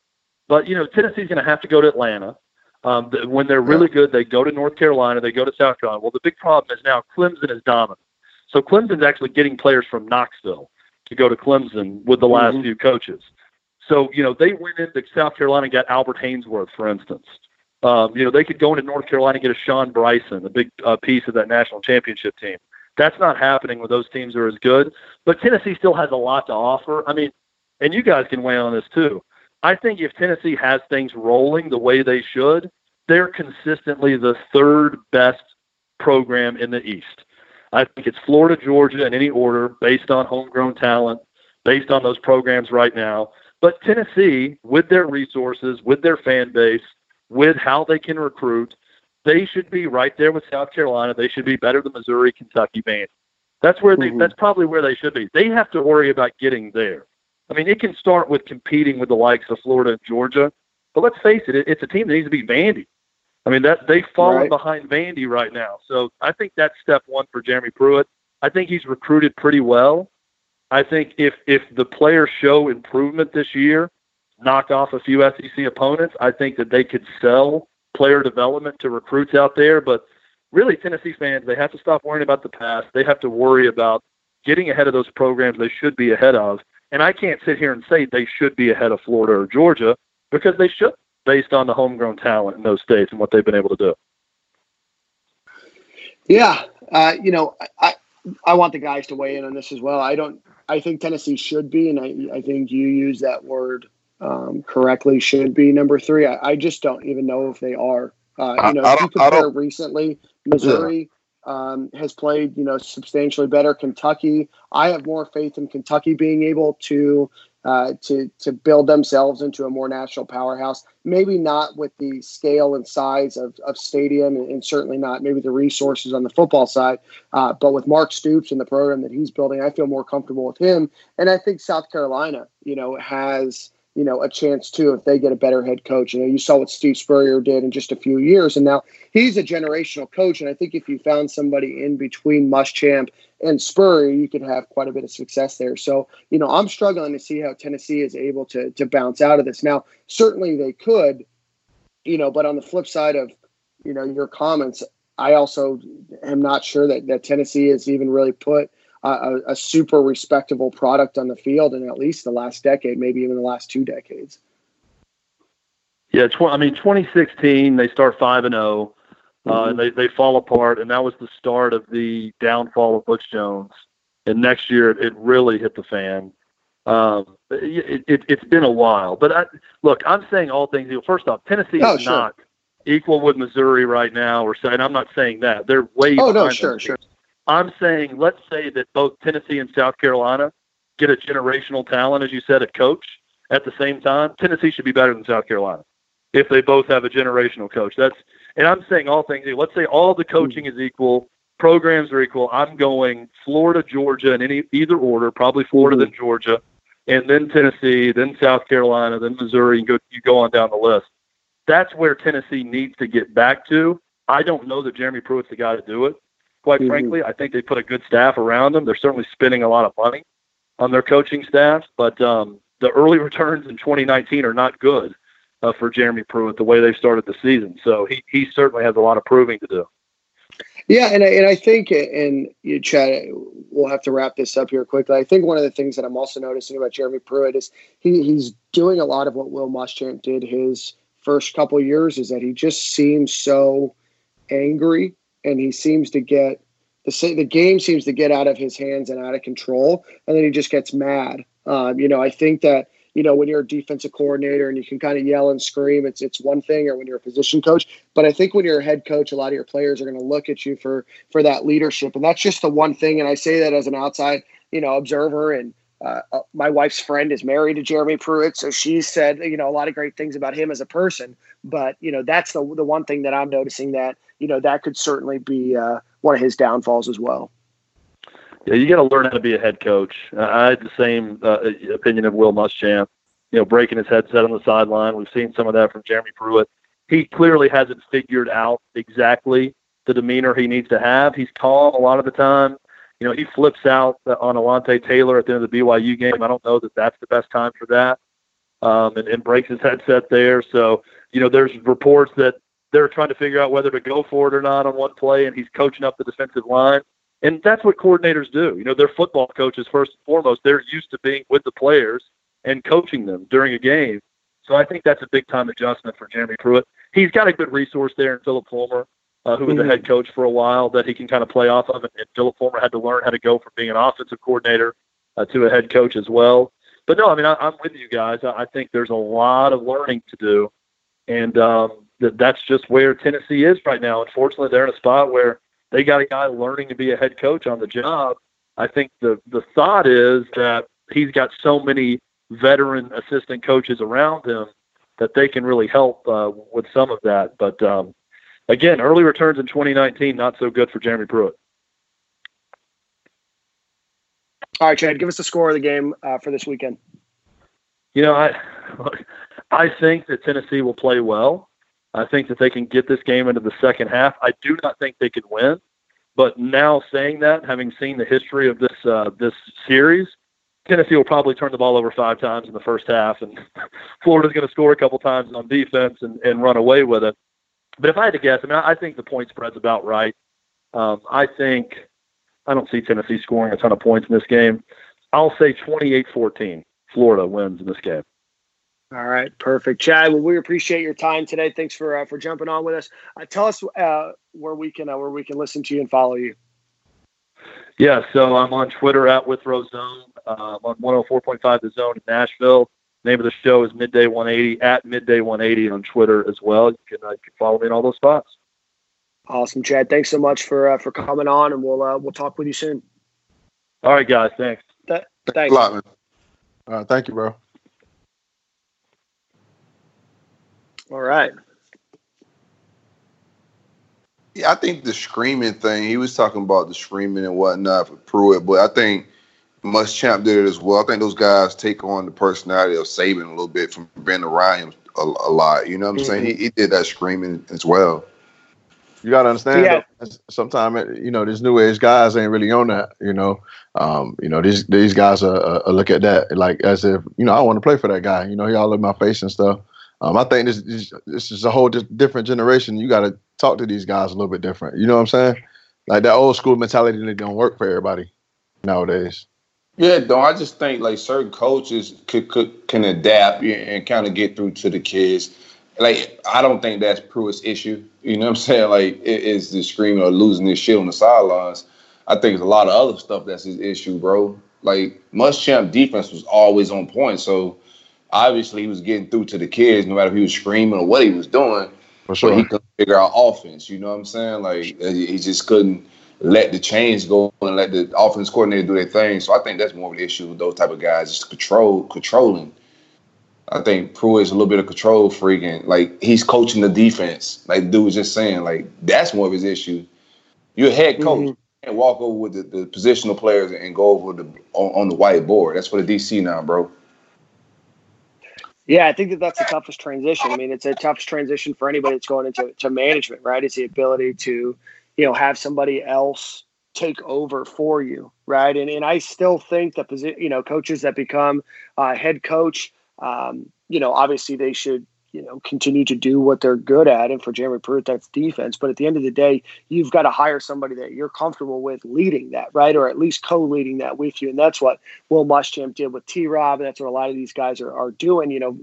But you know, Tennessee's going to have to go to Atlanta. Um, when they're really good, they go to North Carolina, they go to South Carolina. Well, the big problem is now Clemson is dominant. So Clemson's actually getting players from Knoxville to go to Clemson with the last Mhm. few coaches. So you know, they went into South Carolina and got Albert Haynesworth, for instance. Um, you know, they could go into North Carolina and get a Shawn Bryson, a big uh, piece of that national championship team. That's not happening with those teams that are as good. But Tennessee still has a lot to offer. I mean, and you guys can weigh on this too. I think if Tennessee has things rolling the way they should, they're consistently the third best program in the East. I think it's Florida, Georgia in any order based on homegrown talent, based on those programs right now. But Tennessee, with their resources, with their fan base, with how they can recruit, they should be right there with South Carolina. They should be better than Missouri, Kentucky, Maine. That's where they. Mhm. That's probably where they should be. They have to worry about getting there. I mean, it can start with competing with the likes of Florida and Georgia, but let's face it, it it's a team that needs to be Vandy. I mean, that they've fallen Right. behind Vandy right now. So I think that's step one for Jeremy Pruitt. I think he's recruited pretty well. I think if if the players show improvement this year, knock off a few SEC opponents, I think that they could sell player development to recruits out there. But really, Tennessee fans, they have to stop worrying about the past. They have to worry about getting ahead of those programs they should be ahead of. And I can't sit here and say they should be ahead of Florida or Georgia because they should, based on the homegrown talent in those states and what they've been able to do. Yeah, uh, you know, I, I I want the guys to weigh in on this as well. I don't. I think Tennessee should be, and I I think you use that word um, correctly. Should be number three. I, I just don't even know if they are. Uh, you know, I if you don't- I compare don't- recently, Missouri um, has played you know substantially better. Kentucky, I have more faith in Kentucky being able to uh, to to build themselves into a more national powerhouse. Maybe not with the scale and size of, of stadium, and, and certainly not maybe the resources on the football side. Uh, but with Mark Stoops and the program that he's building, I feel more comfortable with him. And I think South Carolina, you know, has you know a chance too if they get a better head coach. You know, you saw what Steve Spurrier did in just a few years, and now he's a generational coach. And I think if you found somebody in between Muschamp and Spurrier, you could have quite a bit of success there. So, you know, I'm struggling to see how Tennessee is able to to bounce out of this. Now, certainly they could, you know, but on the flip side of, you know, your comments, I also am not sure that, that Tennessee has even really put a, a, super respectable product on the field in at least the last decade, maybe even the last two decades. Yeah, tw- I mean, 2016 they start five and zero, uh, and they they fall apart, and that was the start of the downfall of Butch Jones. And next year it really hit the fan. Um, it, it, it's been a while, but I, look, I'm saying all things equal. First off, Tennessee Oh, is sure. not equal with Missouri right now. Or saying I'm not saying that they're way. Oh, no, sure, sure. I'm saying let's say that both Tennessee and South Carolina get a generational talent, as you said, a coach at the same time. Tennessee should be better than South Carolina if they both have a generational coach. That's and I'm saying all things. equal. Let's say all the coaching is equal, programs are equal. I'm going Florida, Georgia, in any either order. Probably Florida, then Georgia, and then Tennessee, then South Carolina, then Missouri. And go you go on down the list. That's where Tennessee needs to get back to. I don't know that Jeremy Pruitt's the guy to do it. Quite Mhm. frankly, I think they put a good staff around them. They're certainly spending a lot of money on their coaching staff, but um, the early returns in 2019 are not good uh, for Jeremy Pruitt the way they started the season. So he he certainly has a lot of proving to do. Yeah, and I, and I think, and you, Chad, we'll have to wrap this up here quickly. I think one of the things that I'm also noticing about Jeremy Pruitt is he, he's doing a lot of what Will Muschamp did his first couple years. Is that he just seems so angry, and he seems to get the the game seems to get out of his hands and out of control, and then he just gets mad Um, you know, I think that you know when you're a defensive coordinator and you can kind of yell and scream, it's it's one thing, or when you're a position coach. But I think when you're a head coach, a lot of your players are going to look at you for for that leadership, and that's just the one thing. And I say that as an outside you know observer and uh, uh, my wife's friend is married to Jeremy Pruitt, so she said you know a lot of great things about him as a person. But you know that's the the one thing that I'm noticing that you know that could certainly be uh, one of his downfalls as well. Yeah, you got to learn how to be a head coach. I had the same uh, opinion of Will Muschamp. You know, breaking his headset on the sideline. We've seen some of that from Jeremy Pruitt. He clearly hasn't figured out exactly the demeanor he needs to have. He's calm a lot of the time you know, he flips out on Alontae Taylor at the end of the BYU game. I don't know that that's the best time for that. Um, and, and breaks his headset there. So, you know, there's reports that they're trying to figure out whether to go for it or not on one play, and he's coaching up the defensive line. And that's what coordinators do. You know, they're football coaches first and foremost. They're used to being with the players and coaching them during a game. So I think that's a big time adjustment for Jeremy Pruitt. He's got a good resource there in Phillip Fulmer uh, who was mm-hmm. the head coach for a while, that he can kind of play off of. And, and Phillip Fulmer had to learn how to go from being an offensive coordinator uh, to a head coach as well. But no, I mean, I, I'm with you guys. I, I think there's a lot of learning to do, and um, that that's just where Tennessee is right now. Unfortunately, they're in a spot where they got a guy learning to be a head coach on the job. I think the the thought is that he's got so many veteran assistant coaches around him that they can really help uh, with some of that. But um, again, early returns in 2019, not so good for Jeremy Pruitt. All right, Chad, give us the score of the game uh, for this weekend. You know, I I think that Tennessee will play well. I think that they can get this game into the second half. I do not think they could win, but now saying that, having seen the history of this uh, this series, Tennessee will probably turn the ball over five times in the first half, and Florida's going to score a couple times on defense and, and run away with it. But if I had to guess, I mean, I think the point spread's about right. Um, I think I don't see Tennessee scoring a ton of points in this game. I'll say 28-14. Florida wins in this game. All right, perfect, Chad. Well, we appreciate your time today. Thanks for uh, for jumping on with us. Uh, tell us uh, where we can uh, where we can listen to you and follow you. Yeah, so I'm on Twitter at Withrow Zone. Uh, I'm on 104.5 The Zone in Nashville. Name of the show is Midday 180 at Midday 180 on Twitter as well. You can, uh, you can follow me in all those spots. Awesome, Chad. Thanks so much for uh, for coming on, and we'll uh, we'll talk with you soon. All right, guys. Thanks. Th- thanks. a lot, man. Uh, thank you, bro. All right. Yeah, I think the screaming thing. He was talking about the screaming and whatnot for Pruitt, but I think Muschamp did it as well. I think those guys take on the personality of Saban a little bit from being around him a, a lot. You know what I'm mm-hmm. saying? He, he, did that screaming as well. You gotta understand. Yeah. Sometimes you know these new age guys ain't really on that. You know, um, you know these these guys are, are, look at that like as if you know I want to play for that guy. You know, he all in my face and stuff. Um, I think this, this this is a whole different generation. You got to talk to these guys a little bit different. You know what I'm saying? Like that old school mentality that don't work for everybody nowadays. Yeah, though I just think like certain coaches could, could can adapt and kind of get through to the kids. Like I don't think that's Pruitt's issue. You know what I'm saying? Like it is the screaming or losing his shit on the sidelines. I think it's a lot of other stuff that's his issue, bro. Like Muschamp defense was always on point, so obviously he was getting through to the kids, no matter if he was screaming or what he was doing. For sure. But he couldn't figure out offense. You know what I'm saying? Like he just couldn't let the chains go and let the offense coordinator do their thing. So I think that's more of an issue with those type of guys, just control, controlling. I think Pruitt's a little bit of control freak and like he's coaching the defense. Like dude was just saying, like that's more of his issue. You're a head coach. Mm-hmm. And walk over with the, the, positional players and go over the on, on the whiteboard. That's for the DC now, bro. Yeah, I think that that's the toughest transition. I mean, it's a toughest transition for anybody that's going into to management, right? It's the ability to you know have somebody else take over for you right and and i still think that position you know coaches that become uh, head coach um, you know obviously they should you know continue to do what they're good at and for Jeremy Pruitt that's defense. But at the end of the day you've got to hire somebody that you're comfortable with leading that right? Or at least co-leading that with you. And that's what Will Muschamp did with T-Rob and that's what a lot of these guys are, are doing you know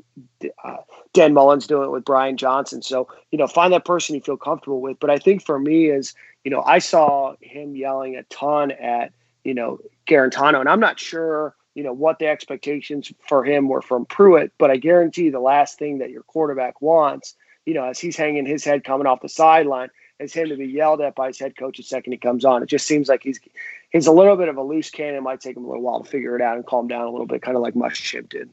uh, Dan Mullen's doing it with Brian Johnson. So you know find that person you feel comfortable with. But I think for me is you know I saw him yelling a ton at you know Guarantano. and I'm not sure you know, what the expectations for him were from Pruitt. But I guarantee the last thing that your quarterback wants, you know, as he's hanging his head coming off the sideline, is him to be yelled at by his head coach the second he comes on. It just seems like he's he's a little bit of a loose cannon. It might take him a little while to figure it out and calm down a little bit, kind of like Muschamp did.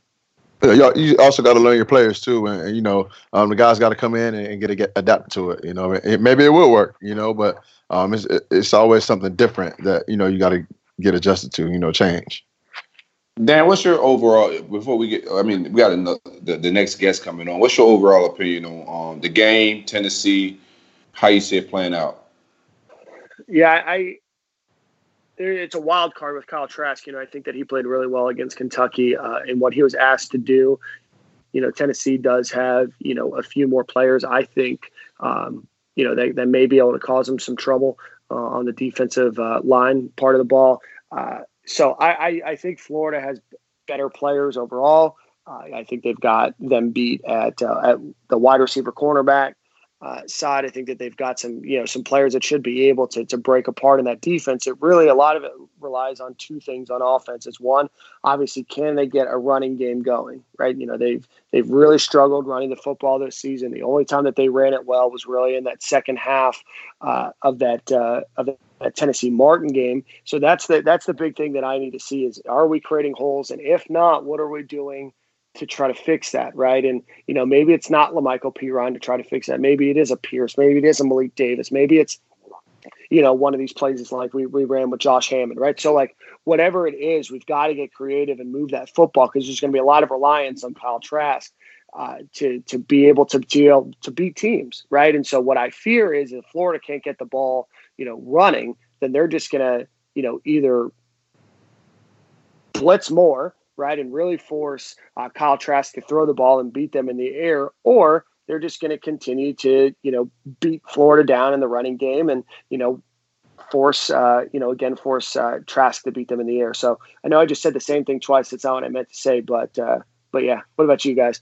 Yeah, you also got to learn your players too, and, you know um, the guys got to come in and, get to get adapted to it. You know, it, maybe it will work. You know, but um, it's it's always something different that you know you got to get adjusted to. You know, change. Dan, what's your overall before we get? I mean, we got another, the the next guest coming on. What's your overall opinion on um, the game, Tennessee, how you see it playing out? Yeah, I it's a wild card with Kyle Trask. You know, I think that he played really well against Kentucky uh, in what he was asked to do. You know, Tennessee does have you know a few more players. I think um, you know they, they may be able to cause him some trouble uh, on the defensive uh, line part of the ball. Uh, so I, I, I, think Florida has better players overall. Uh, I think they've got them beat at uh, at the wide receiver cornerback uh, side. I think that they've got some, you know, some players that should be able to to break apart in that defense. It really a lot of it relies on two things on offense. It's one, obviously, can they get a running game going? Right? You know, they've they've really struggled running the football this season. The only time that they ran it well was really in that second half uh, of that uh, of that Tennessee Martin game. So that's the that's the big thing that I need to see is are we creating holes, and if not, what are we doing? to try to fix that, right? And you know, maybe it's not La'Mical Perine to try to fix that. Maybe it is a Pierce. Maybe it is a Malik Davis. Maybe it's you know one of these plays like we, we ran with Josh Hammond, right? So like whatever it is, we've got to get creative and move that football because there's going to be a lot of reliance on Kyle Trask uh, to to be able to deal to beat teams, right? And so what I fear is if Florida can't get the ball, you know, running, then they're just going to you know either blitz more right, and really force uh, Kyle Trask to throw the ball and beat them in the air, or they're just going to continue to, you know, beat Florida down in the running game and, you know, force, uh, you know, again, force uh, Trask to beat them in the air. So I know I just said the same thing twice. That's not what I meant to say, but, uh, but yeah. What about you guys?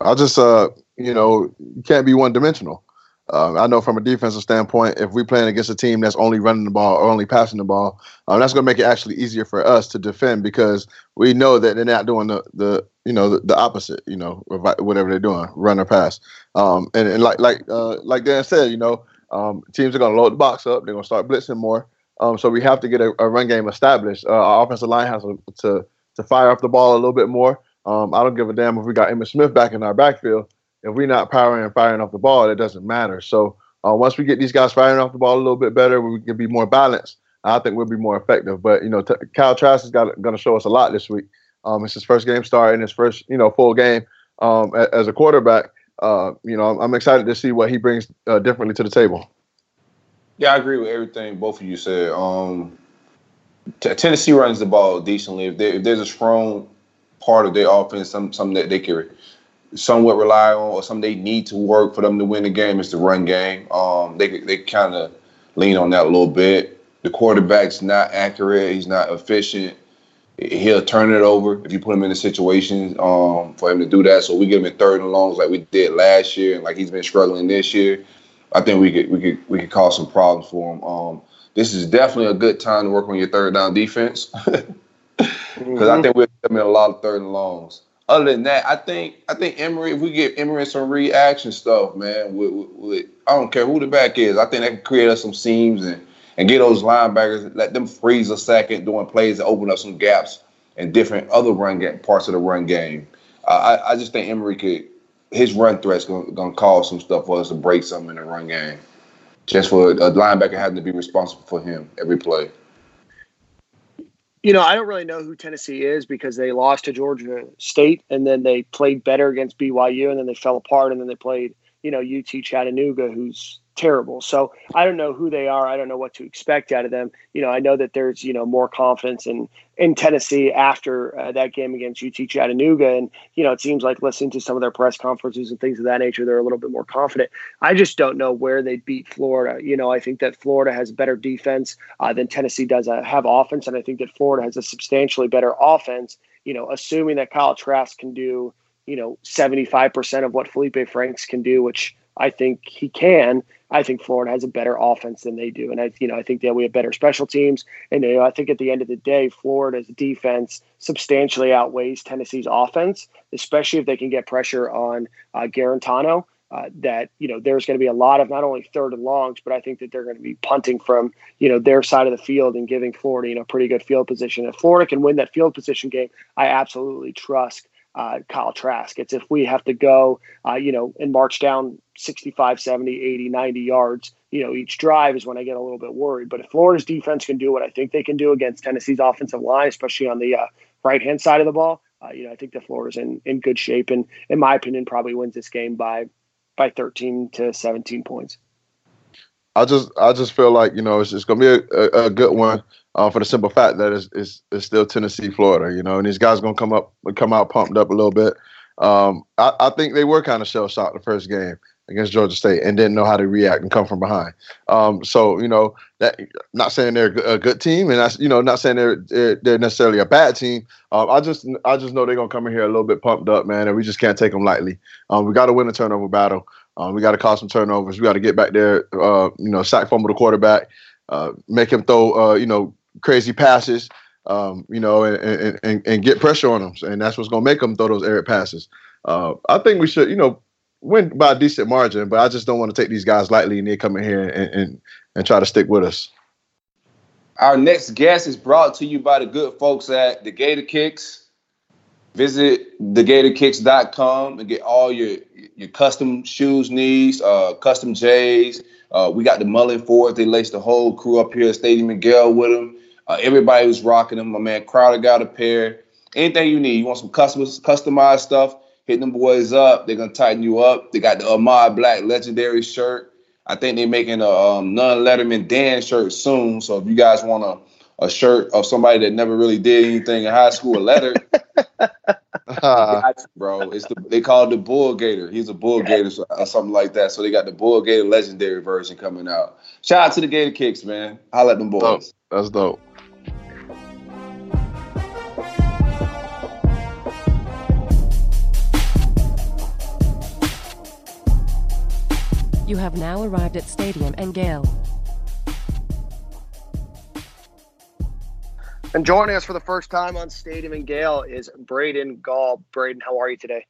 I'll just, uh, you know, you can't be one dimensional. Um, I know from a defensive standpoint, if we're playing against a team that's only running the ball or only passing the ball, um, that's going to make it actually easier for us to defend because we know that they're not doing the, the you know the, the opposite, you know, whatever they're doing, run or pass. Um, and, and like like uh, like Dan said, you know, um, teams are going to load the box up. They're going to start blitzing more. Um, so we have to get a, a run game established. Uh, our offensive line has to, to, to fire up the ball a little bit more. I don't give a damn if we got Emmitt Smith back in our backfield if we're not powering and firing off the ball, it doesn't matter. So uh, once we get these guys firing off the ball a little bit better, we can be more balanced. I think we'll be more effective. But you know, t- Kyle Trask is going to show us a lot this week. Um, it's his first game starting, his first you know full game um, a- as a quarterback. Uh, you know, I'm, I'm, excited to see what he brings uh, differently to the table. Yeah, I agree with everything both of you said. Um, t- Tennessee runs the ball decently. If, if, there's a strong part of their offense, some, something that they can somewhat rely on or something they need to work for them to win the game is the run game. Um, they they kind of lean on that a little bit. The quarterback's not accurate. He's not efficient. He'll turn it over if you put him in a situation um, for him to do that. So we give him third and longs like we did last year, and like he's been struggling this year. I think we could we could we could cause some problems for him. Um, this is definitely a good time to work on your third down defense because mm-hmm. I think we're in a lot of third and longs other than that, I think I think Emory. If we get Emory some reaction stuff, man, with, with, with, I don't care who the back is. I think that can create us some seams and and get those linebackers, let them freeze a second doing plays and open up some gaps and different other run game, parts of the run game. Uh, I, I just think Emory could his run threat's gonna, gonna cause some stuff for us to break something in the run game. Just for a linebacker having to be responsible for him every play. You know, I don't really know who Tennessee is because they lost to Georgia State and then they played better against BYU and then they fell apart and then they played, you know, UT Chattanooga, who's terrible. So I don't know who they are. I don't know what to expect out of them. You know, I know that there's you know more confidence in in Tennessee after uh, that game against UT Chattanooga, and you know it seems like listening to some of their press conferences and things of that nature, they're a little bit more confident. I just don't know where they beat Florida. You know, I think that Florida has better defense uh, than Tennessee does uh, have offense, and I think that Florida has a substantially better offense. You know, assuming that Kyle Trask can do you know 75% of what Felipe Franks can do, which I think he can. I think Florida has a better offense than they do, and I, you know, I think that we have better special teams. And you know, I think at the end of the day, Florida's defense substantially outweighs Tennessee's offense, especially if they can get pressure on uh, Guarantano. Uh, that you know there's going to be a lot of not only third and longs, but I think that they're going to be punting from you know their side of the field and giving Florida you know pretty good field position. If Florida can win that field position game, I absolutely trust uh, Kyle Trask. It's if we have to go, uh, you know, and march down 65, 70, 80, 90 yards, you know, each drive is when I get a little bit worried. But if Florida's defense can do what I think they can do against Tennessee's offensive line, especially on the uh, right hand side of the ball, uh, you know, I think that Florida's in, in good shape. And in my opinion, probably wins this game by by 13 to 17 points. I just I just feel like you know it's, it's gonna be a, a, a good one uh, for the simple fact that it's, it's, it's still Tennessee, Florida, you know, and these guys gonna come up come out pumped up a little bit. Um, I, I think they were kind of shell shocked the first game against Georgia State and didn't know how to react and come from behind. Um, so you know that not saying they're a good team, and that's you know not saying they're they're, they're necessarily a bad team. Um, I just I just know they're gonna come in here a little bit pumped up, man, and we just can't take them lightly. Um, we got to win the turnover battle. Um, we got to cause some turnovers. We got to get back there, uh, you know, sack fumble the quarterback, uh, make him throw, uh, you know, crazy passes, um, you know, and, and, and get pressure on them. And that's what's going to make them throw those air passes. Uh, I think we should, you know, win by a decent margin, but I just don't want to take these guys lightly and they come in here and, and, and try to stick with us. Our next guest is brought to you by the good folks at the Gator Kicks. Visit thegatorkicks.com and get all your your custom shoes needs, uh, custom J's. Uh, we got the Mullen Ford. They laced the whole crew up here at Stadium Miguel with them. Uh, everybody was rocking them. My man Crowder got a pair. Anything you need. You want some custom, customized stuff, hit them boys up. They're to tighten you up. They got the Ahmad Black Legendary shirt. I think they're making a um, non-Letterman Dan shirt soon. So if you guys want a, a shirt of somebody that never really did anything in high school, a letter, uh-huh. bro. It's the they call it the Bull Gator. He's a Bull Gator or uh, something like that. So they got the Bull Gator Legendary version coming out. Shout out to the Gator Kicks, man. I let them boys. Dope. That's dope. You have now arrived at Stadium and And joining us for the first time on Stadium and Gale is Braden Gall. Braden, how are you today?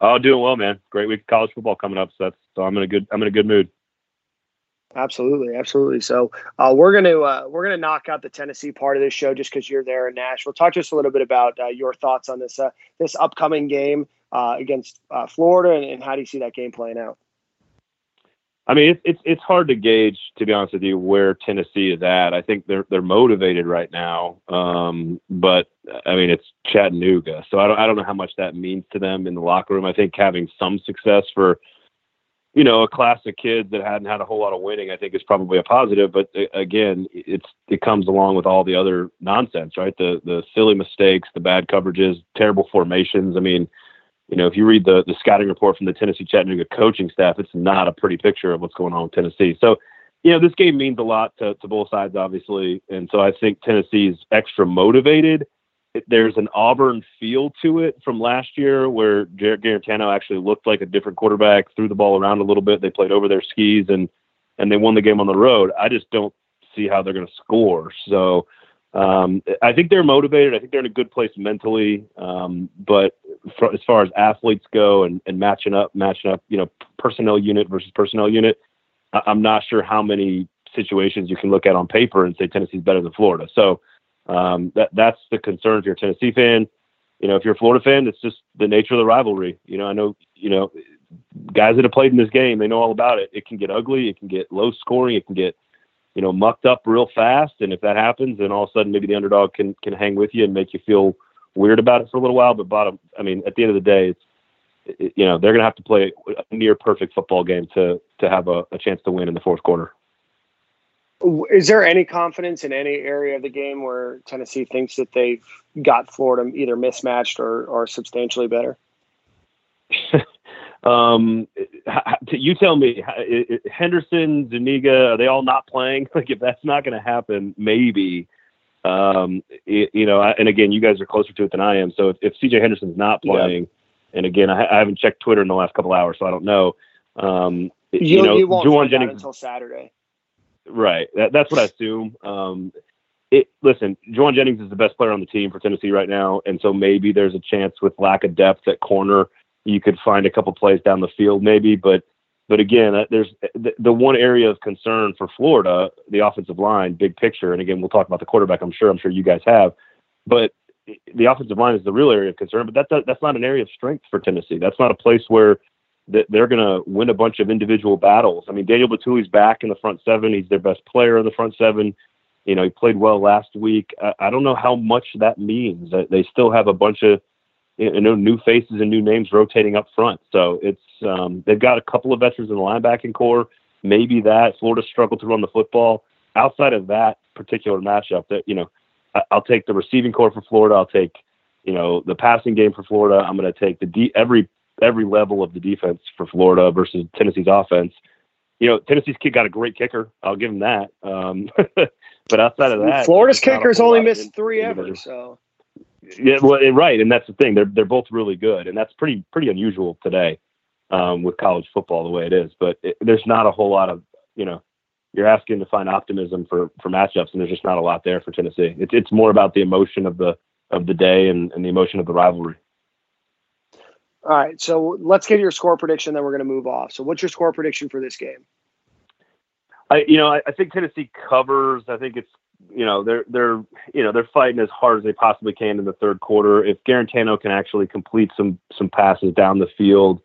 Oh, doing well, man. Great week of college football coming up, so that's so I'm in a good I'm in a good mood. Absolutely, absolutely. So uh, we're gonna uh, we're gonna knock out the Tennessee part of this show just because you're there in Nashville. Talk to us a little bit about uh, your thoughts on this uh, this upcoming game uh, against uh, Florida, and, and how do you see that game playing out? I mean, it's, it's it's hard to gauge, to be honest with you, where Tennessee is at. I think they're they're motivated right now, um, but I mean, it's Chattanooga, so I don't I don't know how much that means to them in the locker room. I think having some success for you know a class of kids that hadn't had a whole lot of winning, I think is probably a positive. But again, it's it comes along with all the other nonsense, right? The the silly mistakes, the bad coverages, terrible formations. I mean you know, if you read the the scouting report from the Tennessee Chattanooga coaching staff, it's not a pretty picture of what's going on with Tennessee. So, you know, this game means a lot to, to both sides, obviously, and so I think Tennessee's extra motivated. There's an Auburn feel to it from last year, where Jarrett Guarantano actually looked like a different quarterback, threw the ball around a little bit. They played over their skis and and they won the game on the road. I just don't see how they're going to score. So um, I think they're motivated. I think they're in a good place mentally. Um, but for, as far as athletes go and, and matching up, matching up, you know, personnel unit versus personnel unit, I, I'm not sure how many situations you can look at on paper and say Tennessee's better than Florida. So um, that that's the concern if you're a Tennessee fan. You know, if you're a Florida fan, it's just the nature of the rivalry. You know, I know, you know, guys that have played in this game, they know all about it. It can get ugly. It can get low scoring. It can get you know, mucked up real fast. And if that happens, then all of a sudden maybe the underdog can can hang with you and make you feel weird about it for a little while. But bottom, I mean, at the end of the day, it's it, you know they're going to have to play a near perfect football game to to have a, a chance to win in the fourth quarter. Is there any confidence in any area of the game where Tennessee thinks that they've got Florida either mismatched or, or substantially better? Um, you tell me, Henderson, Zuniga, are they all not playing? Like, if that's not going to happen, maybe. Um, you know, and again, you guys are closer to it than I am. So if, if CJ Henderson's not playing, yeah. and again, I, I, haven't checked Twitter in the last couple hours, so I don't know. Um, You, you know, you won't Jauan Jennings until Saturday. Right. That, that's what I assume. Um, it, listen, Jauan Jennings is the best player on the team for Tennessee right now, and so maybe there's a chance with lack of depth at corner, you could find a couple plays down the field, maybe. But but again, uh, there's the, the one area of concern for Florida, the offensive line, big picture. And again, we'll talk about the quarterback. I'm sure. I'm sure you guys have, but the offensive line is the real area of concern. But that, that that's not an area of strength for Tennessee. That's not a place where they're going to win a bunch of individual battles. I mean, Daniel Bituli's back in the front seven. He's their best player in the front seven. You know, he played well last week. I, I don't know how much that means. They still have a bunch of you know new faces and new names rotating up front. So it's um, they've got a couple of veterans in the linebacking core. Maybe that Florida struggled to run the football. Outside of that particular matchup, that you know, I, I'll take the receiving core for Florida. I'll take you know the passing game for Florida. I'm going to take the de- every every level of the defense for Florida versus Tennessee's offense. You know, Tennessee's kid got a great kicker. I'll give him that. Um, but outside of that, Florida's there's not a kickers only missed three ever. So yeah, well, right, and that's the thing. They're they're both really good, and that's pretty pretty unusual today um, with college football the way it is. But it, there's not a whole lot of you know. You're asking to find optimism for for matchups, and there's just not a lot there for Tennessee. It's it's more about the emotion of the of the day and, and the emotion of the rivalry. all right, so let's get your score prediction. Then we're going to move off. So what's your score prediction for this game? I you know I, I think Tennessee covers. I think it's you know they're they're you know they're fighting as hard as they possibly can in the third quarter. If Guarantano can actually complete some some passes down the field,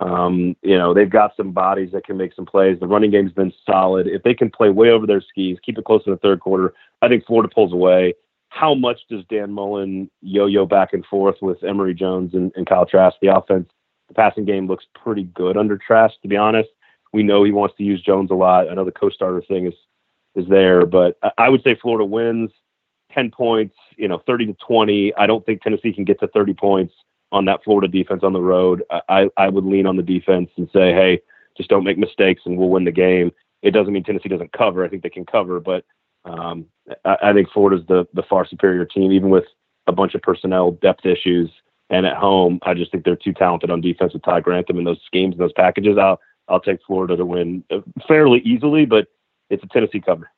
um, you know they've got some bodies that can make some plays. The running game's been solid. If they can play way over their skis, keep it close in the third quarter, I think Florida pulls away. How much does Dan Mullen yo-yo back and forth with Emory Jones and, and Kyle Trask? The offense, the passing game looks pretty good under Trask, to be honest. We know he wants to use Jones a lot. I know the co-starter thing is is there, but I- would say Florida wins 10 points, you know, 30 to 20. I don't think Tennessee can get to 30 points on that Florida defense on the road. I, I I would lean on the defense and say, hey, just don't make mistakes and we'll win the game. It doesn't mean Tennessee doesn't cover. I think they can cover, but um, I, I think Florida's the, the far superior team, even with a bunch of personnel depth issues. And at home, I just think they're too talented on defense with Todd Grantham and those schemes and those packages. I'll I'll take Florida to win uh, fairly easily, but it's a Tennessee cover.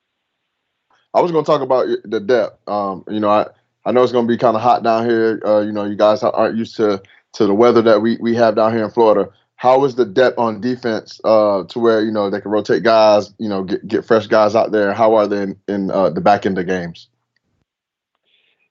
I was going to talk about the depth. Um, you know, I, I know it's going to be kind of hot down here. Uh, you know, you guys aren't used to to the weather that we we have down here in Florida. How is the depth on defense uh, to where you know they can rotate guys? You know, get get fresh guys out there. How are they in, in uh, the back end of games?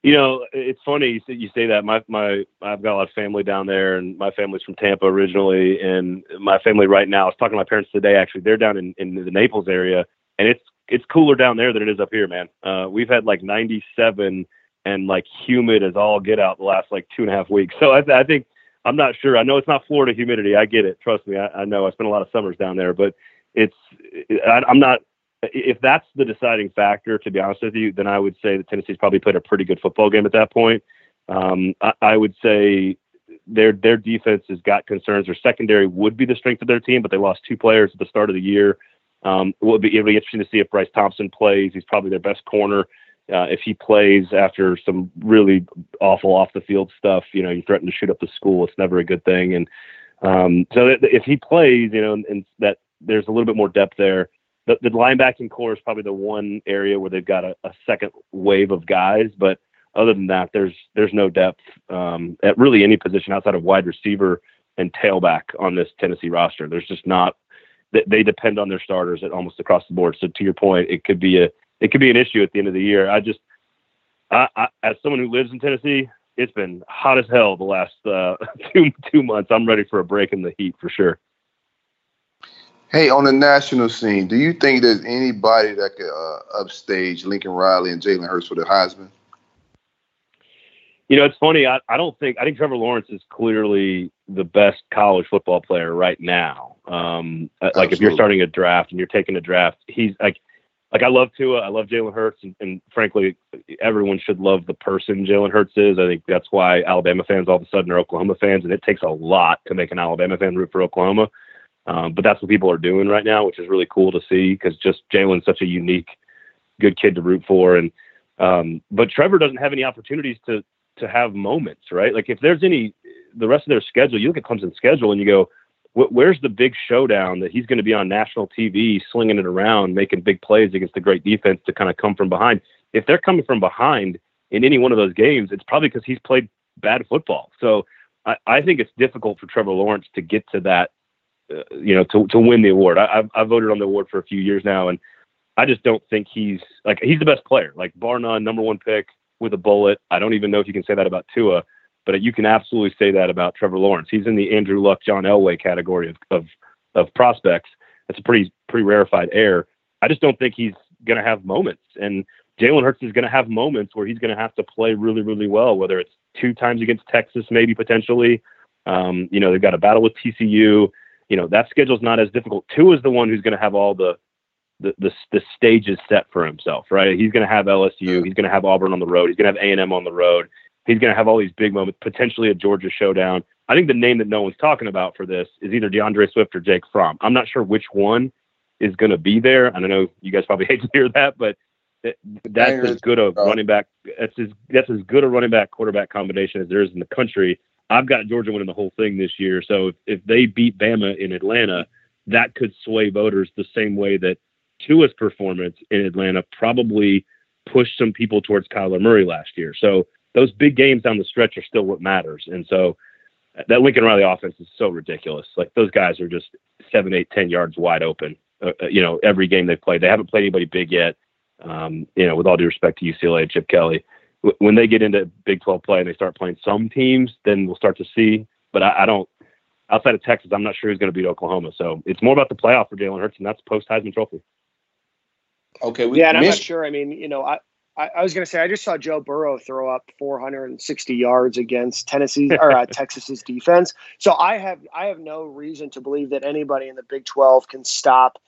You know, it's funny you say, you say that. My my I've got a lot of family down there, and my family's from Tampa originally, and my family right now. I was talking to my parents today. Actually, they're down in, in the Naples area, and it's it's cooler down there than it is up here, man. Uh, we've had like 97 and like humid as all get out the last like two and a half weeks. So I, I think I'm not sure. I know it's not Florida humidity. I get it. Trust me. I, I know. I spent a lot of summers down there, but it's I, I'm not. If that's the deciding factor, to be honest with you, then I would say that Tennessee's probably played a pretty good football game at that point. Um, I, I would say their their defense has got concerns. Their secondary would be the strength of their team, but they lost two players at the start of the year. Um, it will be it'll be interesting to see if Bryce Thompson plays. He's probably their best corner. Uh, if he plays after some really awful off the field stuff, you know, you threaten to shoot up the school. It's never a good thing. And um, so if he plays, you know, and, and that there's a little bit more depth there. The, the linebacking core is probably the one area where they've got a, a second wave of guys, but other than that, there's there's no depth um, at really any position outside of wide receiver and tailback on this Tennessee roster. There's just not. They, they depend on their starters at almost across the board. So to your point, it could be a it could be an issue at the end of the year. I just, I, I as someone who lives in Tennessee, it's been hot as hell the last uh, two two months. I'm ready for a break in the heat for sure. Hey, on the national scene, do you think there's anybody that could uh, upstage Lincoln Riley and Jalen Hurts for the Heisman? You know, it's funny. I, I don't think I think Trevor Lawrence is clearly the best college football player right now. Um, uh, like if you're starting a draft and you're taking a draft, he's like, like I love Tua, I love Jalen Hurts, and, and frankly, everyone should love the person Jalen Hurts is. I think that's why Alabama fans all of a sudden are Oklahoma fans, and it takes a lot to make an Alabama fan root for Oklahoma. Um, but that's what people are doing right now, which is really cool to see because just Jalen's such a unique, good kid to root for, and um, but Trevor doesn't have any opportunities to to have moments, right? Like if there's any the rest of their schedule, you look at Clemson's schedule and you go, where's the big showdown that he's going to be on national TV, slinging it around, making big plays against the great defense to kind of come from behind? If they're coming from behind in any one of those games, it's probably because he's played bad football. So I, I think it's difficult for Trevor Lawrence to get to that, uh, you know, to to win the award. I, I've, I've voted on the award for a few years now, and I just don't think he's like he's the best player, like bar none, number one pick with a bullet. I don't even know if you can say that about Tua, but you can absolutely say that about Trevor Lawrence. He's in the Andrew Luck, John Elway category of of, of prospects. That's a pretty pretty rarefied air. I just don't think he's going to have moments, and Jalen Hurts is going to have moments where he's going to have to play really really well, whether it's two times against Texas, maybe potentially. Um, you know, they've got a battle with TCU. You know, that schedule's not as difficult. Tua is the one who's going to have all the the, the, the stages set for himself, right? He's going to have LSU. He's going to have Auburn on the road. He's going to have A&M on the road. He's going to have all these big moments, potentially a Georgia showdown. I think the name that no one's talking about for this is either D'Andre Swift or Jake Fromm. I'm not sure which one is going to be there. And I know you guys probably hate to hear that, but that's as good a running back. That's as that's as good a running back quarterback combination as there is in the country. I've got Georgia winning the whole thing this year. So if, if they beat Bama in Atlanta, that could sway voters the same way that Tua's performance in Atlanta probably pushed some people towards Kyler Murray last year. So those big games down the stretch are still what matters. And so that Lincoln Riley offense is so ridiculous. Like those guys are just seven, eight, ten yards wide open. Uh, uh you know, every game they've played, they haven't played anybody big yet. Um, you know, with all due respect to UCLA and Chip Kelly, w- when they get into Big 12 play and they start playing some teams, then we'll start to see. But I, I don't. Outside of Texas, I'm not sure who's going to beat Oklahoma. So it's more about the playoff for Jalen Hurts, and that's post Heisman Trophy. Okay. We, yeah, and I'm not sure. I mean, you know, I, I, I was going to say I just saw Joe Burrow throw up 460 yards against Tennessee or uh, Texas's defense. So I have I have no reason to believe that anybody in the Big 12 can stop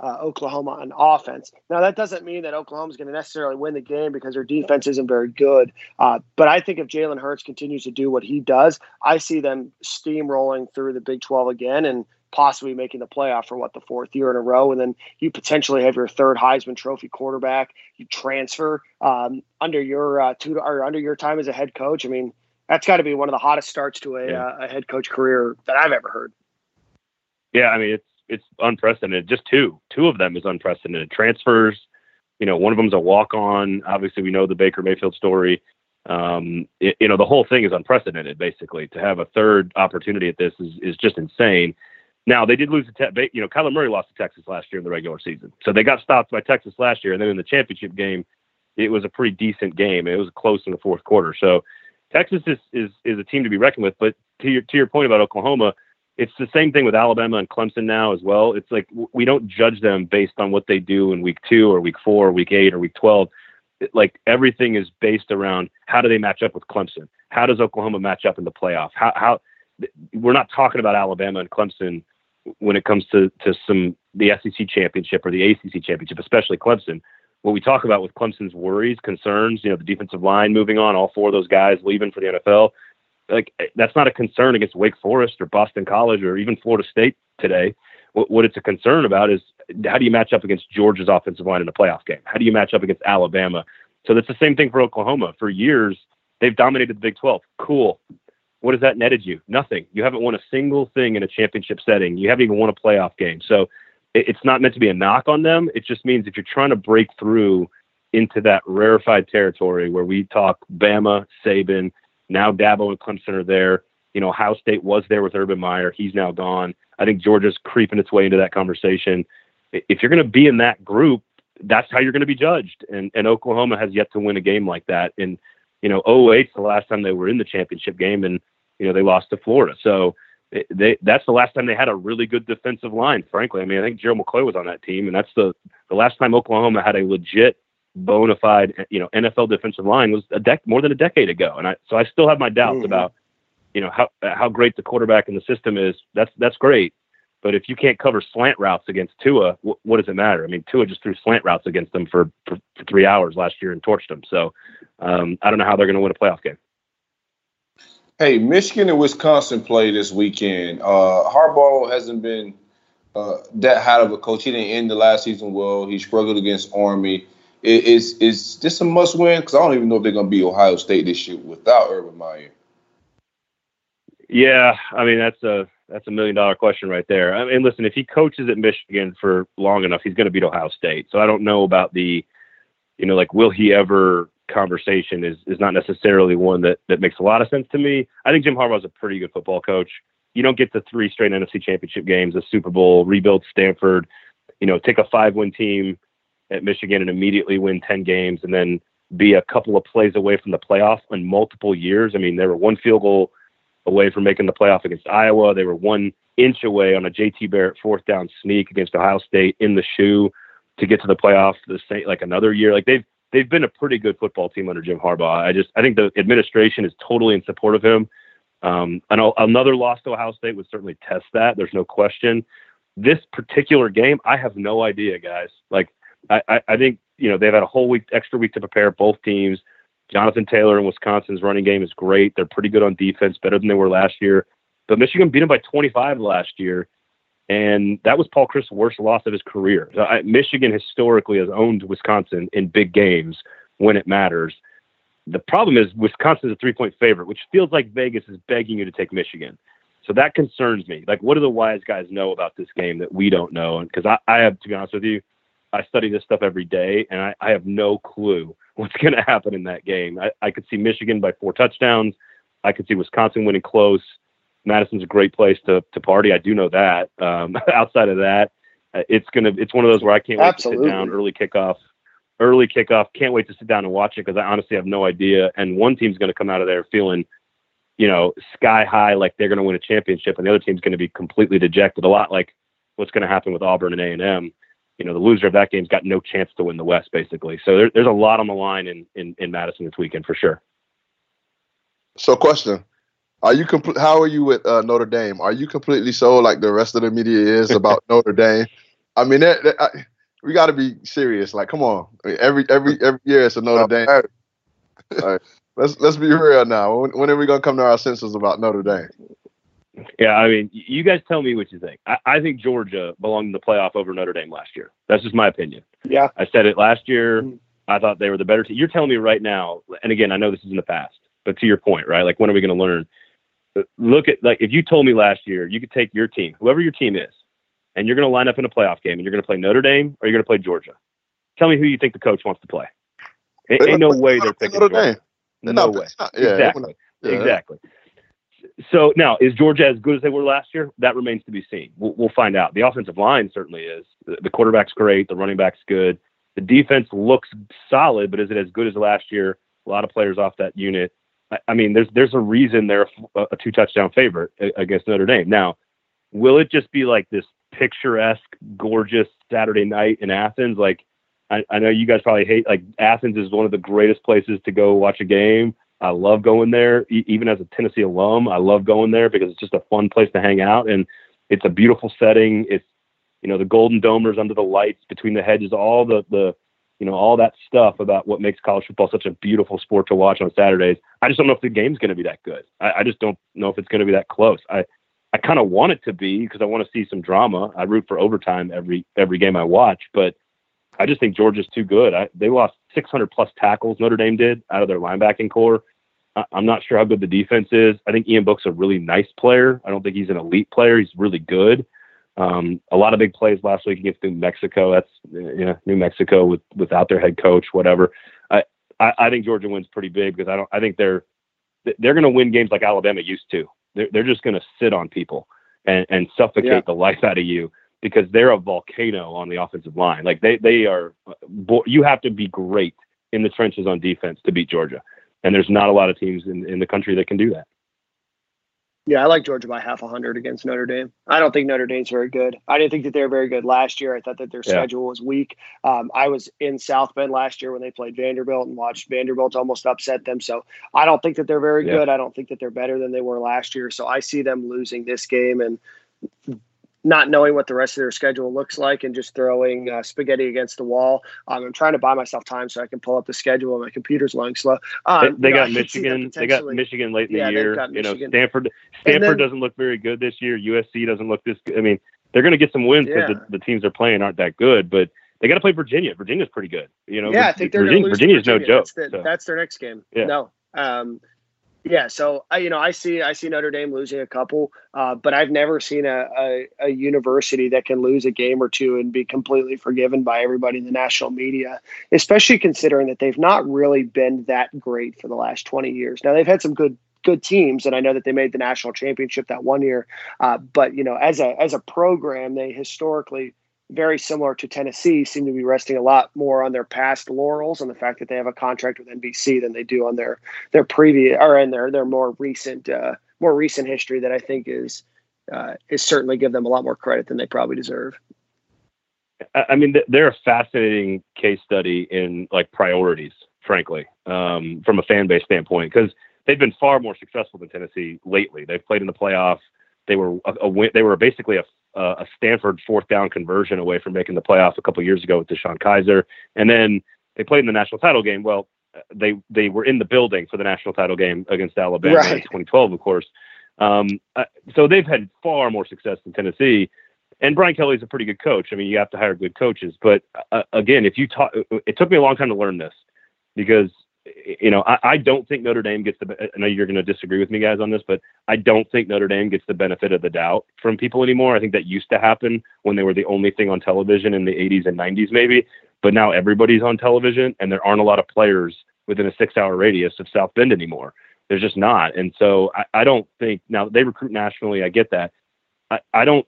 uh, Oklahoma on offense. Now that doesn't mean that Oklahoma's going to necessarily win the game because their defense isn't very good. Uh, but I think if Jalen Hurts continues to do what he does, I see them steamrolling through the Big 12 again and possibly making the playoff for what the fourth year in a row, and then you potentially have your third Heisman Trophy quarterback. You transfer um, under your uh, two or under your time as a head coach. I mean, that's got to be one of the hottest starts to a, yeah. uh, a head coach career that I've ever heard. Yeah, I mean it's it's unprecedented. Just two, two of them is unprecedented. Transfers, you know, one of them's a walk on. Obviously, we know the Baker Mayfield story. Um, it, you know, the whole thing is unprecedented. Basically, to have a third opportunity at this is is just insane. Now they did lose to te- you know Kyler Murray lost to Texas last year in the regular season, so they got stopped by Texas last year, and then in the championship game, it was a pretty decent game. It was close in the fourth quarter. So Texas is is is a team to be reckoned with. But to your to your point about Oklahoma, it's the same thing with Alabama and Clemson now as well. It's like we don't judge them based on what they do in week two or week four or week eight or week twelve. It, like everything is based around how do they match up with Clemson? How does Oklahoma match up in the playoff? How how we're not talking about Alabama and Clemson when it comes to to some the SEC championship or the ACC championship, especially Clemson. What we talk about with Clemson's worries, concerns, you know, the defensive line moving on, all four of those guys leaving for the NFL, like that's not a concern against Wake Forest or Boston College or even Florida State today. What, what it's a concern about is how do you match up against Georgia's offensive line in a playoff game? How do you match up against Alabama? So that's the same thing for Oklahoma. For years, they've dominated the Big 12. Cool. What has that netted you? Nothing. You haven't won a single thing in a championship setting. You haven't even won a playoff game. So it's not meant to be a knock on them. It just means if you're trying to break through into that rarefied territory where we talk Bama, Saban, now Dabo and Clemson are there. You know, Ohio State was there with Urban Meyer. He's now gone. I think Georgia's creeping its way into that conversation. If you're going to be in that group, that's how you're going to be judged. And and Oklahoma has yet to win a game like that. And you know, 08's the last time they were in the championship game, and you know they lost to Florida. So they that's the last time they had a really good defensive line. Frankly, I mean, I think Gerald McCoy was on that team, and that's the the last time Oklahoma had a legit, bona fide, you know, NFL defensive line was a dec more than a decade ago. And I so I still have my doubts mm-hmm. about, you know, how how great the quarterback in the system is. That's that's great. But if you can't cover slant routes against Tua, wh- what does it matter? I mean, Tua just threw slant routes against them for, for, for three hours last year and torched them. So um, I don't know how they're going to win a playoff game. Hey, Michigan and Wisconsin play this weekend. Uh, Harbaugh hasn't been uh, that hot of a coach. He didn't end the last season well. He struggled against Army. Is is this a must win? Because I don't even know if they're going to be Ohio State this year without Urban Meyer. Yeah, I mean that's a that's a million dollar question right there. I mean, listen, if he coaches at Michigan for long enough, he's going to beat Ohio State. So I don't know about the, you know, like will he ever conversation is is not necessarily one that that makes a lot of sense to me. I think Jim Harbaugh is a pretty good football coach. You don't get the three straight NFC championship games, a Super Bowl, rebuild Stanford, you know, take a five win team at Michigan and immediately win 10 games and then be a couple of plays away from the playoff in multiple years. I mean, they were one field goal away from making the playoff against Iowa. They were one inch away on a JT Barrett fourth down sneak against Ohio State in the shoe to get to the playoff the same like another year. Like they've they've been a pretty good football team under Jim Harbaugh. I just I think the administration is totally in support of him. Um, and another loss to Ohio State would certainly test that. There's no question. This particular game, I have no idea, guys. Like I, I, I think you know they've had a whole week, extra week to prepare. Both teams. Jonathan Taylor in Wisconsin's running game is great. They're pretty good on defense, better than they were last year. But Michigan beat them by 25 last year, and that was Paul Chryst's worst loss of his career. Michigan historically has owned Wisconsin in big games when it matters. The problem is Wisconsin's a three-point favorite, which feels like Vegas is begging you to take Michigan. So that concerns me. Like, what do the wise guys know about this game that we don't know? Because I, I have, to be honest with you, I study this stuff every day, and I, I have no clue what's going to happen in that game. I, I could see Michigan by four touchdowns. I could see Wisconsin winning close. Madison's a great place to to party. I do know that. Um, outside of that, uh, it's gonna it's one of those where I can't wait Absolutely. to sit down early kickoff. Early kickoff. Can't wait to sit down and watch it because I honestly have no idea. And one team's going to come out of there feeling, you know, sky high, like they're going to win a championship, and the other team's going to be completely dejected. A lot like what's going to happen with Auburn and A and M you know, the loser of that game's got no chance to win the West, basically. So there, there's a lot on the line in, in, in Madison this weekend for sure. So, question: Are you complete? How are you with uh, Notre Dame? Are you completely sold like the rest of the media is about Notre Dame? I mean, that, that, I, we got to be serious. Like, come on, I mean, every every every year it's a Notre Dame. right. Let's let's be real now. When, when are we gonna come to our senses about Notre Dame? Yeah, I mean, you guys tell me what you think. I, I, think Georgia belonged in the playoff over Notre Dame last year. That's just my opinion. Yeah. I said it last year. Mm-hmm. I thought they were the better team. You're telling me right now, and again, I know this is in the past, but to your point, right? Like, when are we going to learn? Look at, like, if you told me last year, you could take your team, whoever your team is, and you're going to line up in a playoff game and you're going to play Notre Dame or you're going to play Georgia. Tell me who you think the coach wants to play. Ain't, ain't no way they're picking Notre Dame. No not, way. Not, yeah, exactly. Yeah. Exactly so now is Georgia as good as they were last year? That remains to be seen. We'll, we'll find out. The offensive line certainly is. The, the, quarterback's great. The running back's good. The defense looks solid, but is it as good as last year? A lot of players off that unit. I, I mean, there's there's a reason they're a, a two touchdown favorite against Notre Dame. Now, will it just be like this picturesque, gorgeous Saturday night in Athens? Like, I, I know you guys probably hate like Athens is one of the greatest places to go watch a game I love going there, e- even as a Tennessee alum. I love going there because it's just a fun place to hang out, and it's a beautiful setting. It's you know the golden domers under the lights between the hedges, all the the you know all that stuff about what makes college football such a beautiful sport to watch on Saturdays. I just don't know if the game's going to be that good. I, I just don't know if it's going to be that close. I I kind of want it to be because I want to see some drama. I root for overtime every every game I watch, but I just think Georgia's too good. I, they lost 600 plus tackles Notre Dame did out of their linebacking core. I, I'm not sure how good the defense is. I think Ian Book's a really nice player. I don't think he's an elite player. He's really good. Um, a lot of big plays last week against New Mexico. That's you know New Mexico with without their head coach, whatever. I, I, I think Georgia wins pretty big because I don't. I think they're they're going to win games like Alabama used to. They're they're just going to sit on people and and suffocate yeah. the life out of you because they're a volcano on the offensive line. Like they they are, you have to be great in the trenches on defense to beat Georgia, and there's not a lot of teams in, in the country that can do that. Yeah, I like Georgia by half a hundred against Notre Dame. I don't think Notre Dame's very good. I didn't think that they were very good last year. I thought that their yeah. schedule was weak. Um, I was in South Bend last year when they played Vanderbilt and watched Vanderbilt almost upset them. So I don't think that they're very yeah. good. I don't think that they're better than they were last year. So I see them losing this game and not knowing what the rest of their schedule looks like and just throwing uh, spaghetti against the wall. Um, I'm trying to buy myself time so I can pull up the schedule. My computer's going slow. Um, they, they got know, Michigan. They got Michigan late in yeah, the year. You know, Stanford. Stanford then, doesn't look very good this year. USC doesn't look this. good. I mean, they're going to get some wins because yeah. the, the, teams they're playing aren't that good, but. They got to play Virginia. Virginia's pretty good, you know. Yeah, I think they're Virginia, Virginia's Virginia. no joke. That's, the, so. that's, their next game. Yeah. No, um, Yeah, so I, you know, I see, I see Notre Dame losing a couple, uh, but I've never seen a, a, a, university that can lose a game or two and be completely forgiven by everybody in the national media, especially considering that they've not really been that great for the last twenty years. Now they've had some good good teams, and I know that they made the national championship that one year, uh, but you know, as a as a program, they historically very similar to Tennessee, seem to be resting a lot more on their past laurels and the fact that they have a contract with NBC than they do on their their previous or in their their more recent uh, more recent history that I think is uh, is certainly give them a lot more credit than they probably deserve. I mean, they're a fascinating case study in like priorities, frankly, um, from a fan base standpoint, because they've been far more successful than Tennessee lately. They've played in the playoff. They were a, a win, they were basically a a Stanford fourth down conversion away from making the playoffs a couple years ago with DeShone Kizer, and then they played in the national title game. Well, they they were in the building for the national title game against Alabama right. in 2012, of course. Um, uh, so they've had far more success than Tennessee. And Brian Kelly's a pretty good coach. I mean, you have to hire good coaches. But uh, again, if you talk, it took me a long time to learn this because you know, I, I, don't think Notre Dame gets the. I know you're going to disagree with me, guys, on this, but I don't think Notre Dame gets the benefit of the doubt from people anymore. I think that used to happen when they were the only thing on television in the 80s and 90s, maybe. But now everybody's on television, and there aren't a lot of players within a six-hour radius of South Bend anymore. There's just not, and so I, I don't think now they recruit nationally. I get that. I, I don't.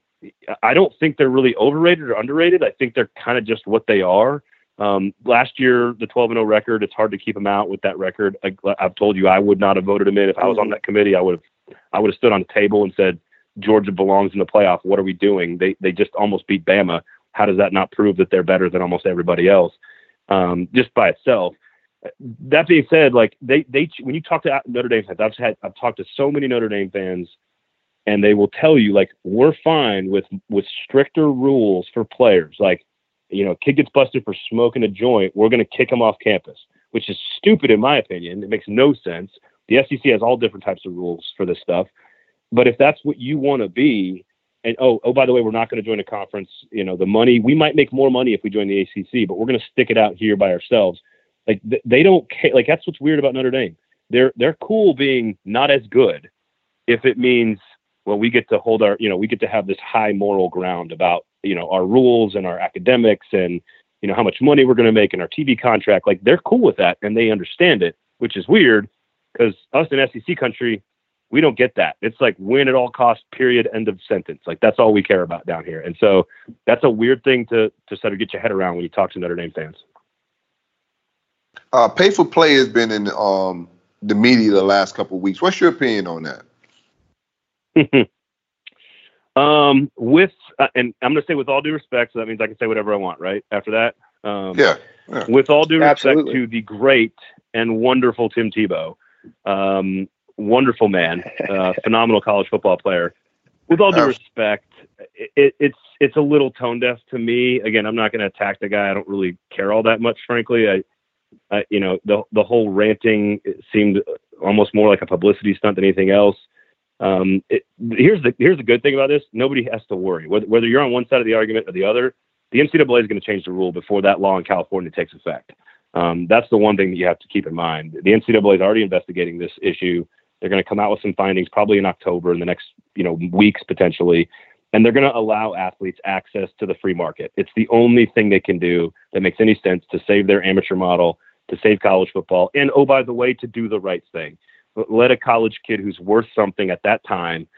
I don't think they're really overrated or underrated. I think they're kind of just what they are um, last year, the 12 and 0 record, it's hard to keep him out with that record. I, have told you I would not have voted him in if I was on mm-hmm. that committee. I would have, I would have stood on the table and said Georgia belongs in the playoff. What are we doing? They they just almost beat Bama. How does that not prove that they're better than almost everybody else? Um, just by itself. That being said, like they they when you talk to Notre Dame fans, I've had I've talked to so many Notre Dame fans, and they will tell you like we're fine with with stricter rules for players. Like you know, kid gets busted for smoking a joint, we're going to kick him off campus, which is stupid in my opinion. It makes no sense. The SEC has all different types of rules for this stuff. But if that's what you want to be, and oh, oh, by the way, we're not going to join a conference. You know, the money we might make more money if we join the ACC, but we're going to stick it out here by ourselves. Like th- they don't care. Like that's what's weird about Notre Dame. They're they're cool being not as good if it means well we get to hold our you know we get to have this high moral ground about you know our rules and our academics and you know how much money we're going to make in our TV contract. Like they're cool with that and they understand it, which is weird because us in SEC country, we don't get that. It's like win at all costs. Period. End of sentence. Like that's all we care about down here. And so that's a weird thing to to sort of get your head around when you talk to Notre Dame fans. Uh, pay for play has been in um, the media the last couple of weeks. What's your opinion on that? Um, with uh, and I'm going to say with all due respect, so that means I can say whatever I want, right? After that, um, yeah, yeah. With all due respect Absolutely. to the great and wonderful Tim Tebow, um, wonderful man, uh, phenomenal college football player. With all due respect, it, it's it's a little tone deaf to me. Again, I'm not going to attack the guy. I don't really care all that much, frankly. I, I you know, the the whole ranting seemed almost more like a publicity stunt than anything else. Um, it, here's the here's the good thing about this: nobody has to worry whether, whether you're on one side of the argument or the other. The NCAA is going to change the rule before that law in California takes effect. Um, that's the one thing that you have to keep in mind. The NCAA is already investigating this issue. They're going to come out with some findings probably in October in the next you know weeks potentially, and they're going to allow athletes access to the free market. It's the only thing they can do that makes any sense to save their amateur model, to save college football, and oh by the way, to do the right thing let a college kid who's worth something at that time,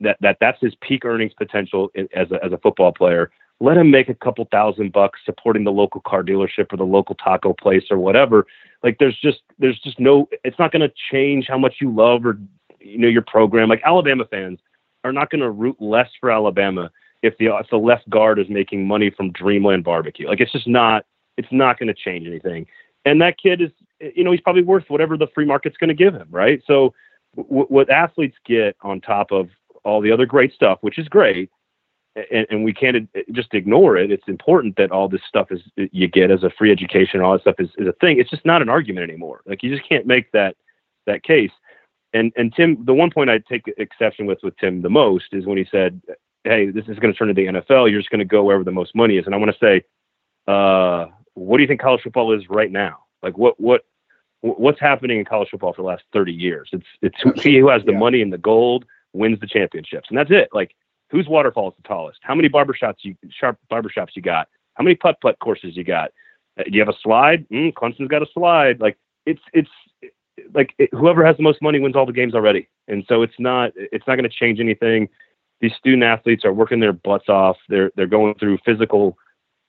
that, that that's his peak earnings potential as a, as a football player. Let him make a couple thousand bucks supporting the local car dealership or the local taco place or whatever. Like there's just there's just no it's not going to change how much you love or you know your program. Like Alabama fans are not going to root less for Alabama if the if the left guard is making money from Dreamland Barbecue. Like it's just not it's not going to change anything. And that kid is you know, he's probably worth whatever the free market's going to give him, right? So, w- what athletes get on top of all the other great stuff, which is great, and, and, we can't just ignore it. It's important that all this stuff is you get as a free education, all that stuff is, is a thing. It's just not an argument anymore. Like you just can't make that that case. And and Tim, the one point I take exception with with Tim the most is when he said, "Hey, this is going to turn into the NFL. You're just going to go wherever the most money is." And I want to say, uh, what do you think college football is right now? Like what what what's happening in college football for the last 30 years. It's it's he who has the Yeah. money and the gold wins the championships, and that's it. Like whose waterfall is the tallest? How many barbershops you sharp barbershops you got? How many putt putt courses you got? Uh, do you have a slide? Mm, Clemson's got a slide. Like it's it's like it, whoever has the most money wins all the games already, and so it's not it's not going to change anything. These student athletes are working their butts off. They're they're going through physical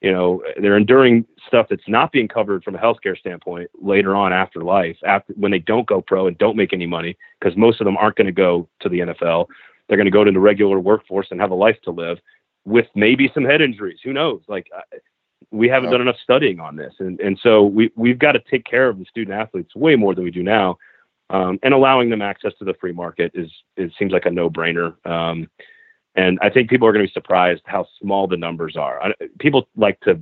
you know they're enduring stuff that's not being covered from a healthcare standpoint later on after life after when they don't go pro and don't make any money because most of them aren't going to go to the NFL they're going to go to the regular workforce and have a life to live with maybe some head injuries. Who knows? Like we haven't done enough studying on this. And and so we we've got to take care of the student athletes way more than we do now. Um, and allowing them access to the free market is it seems like a no brainer um, and I think people are going to be surprised how small the numbers are. I, people like to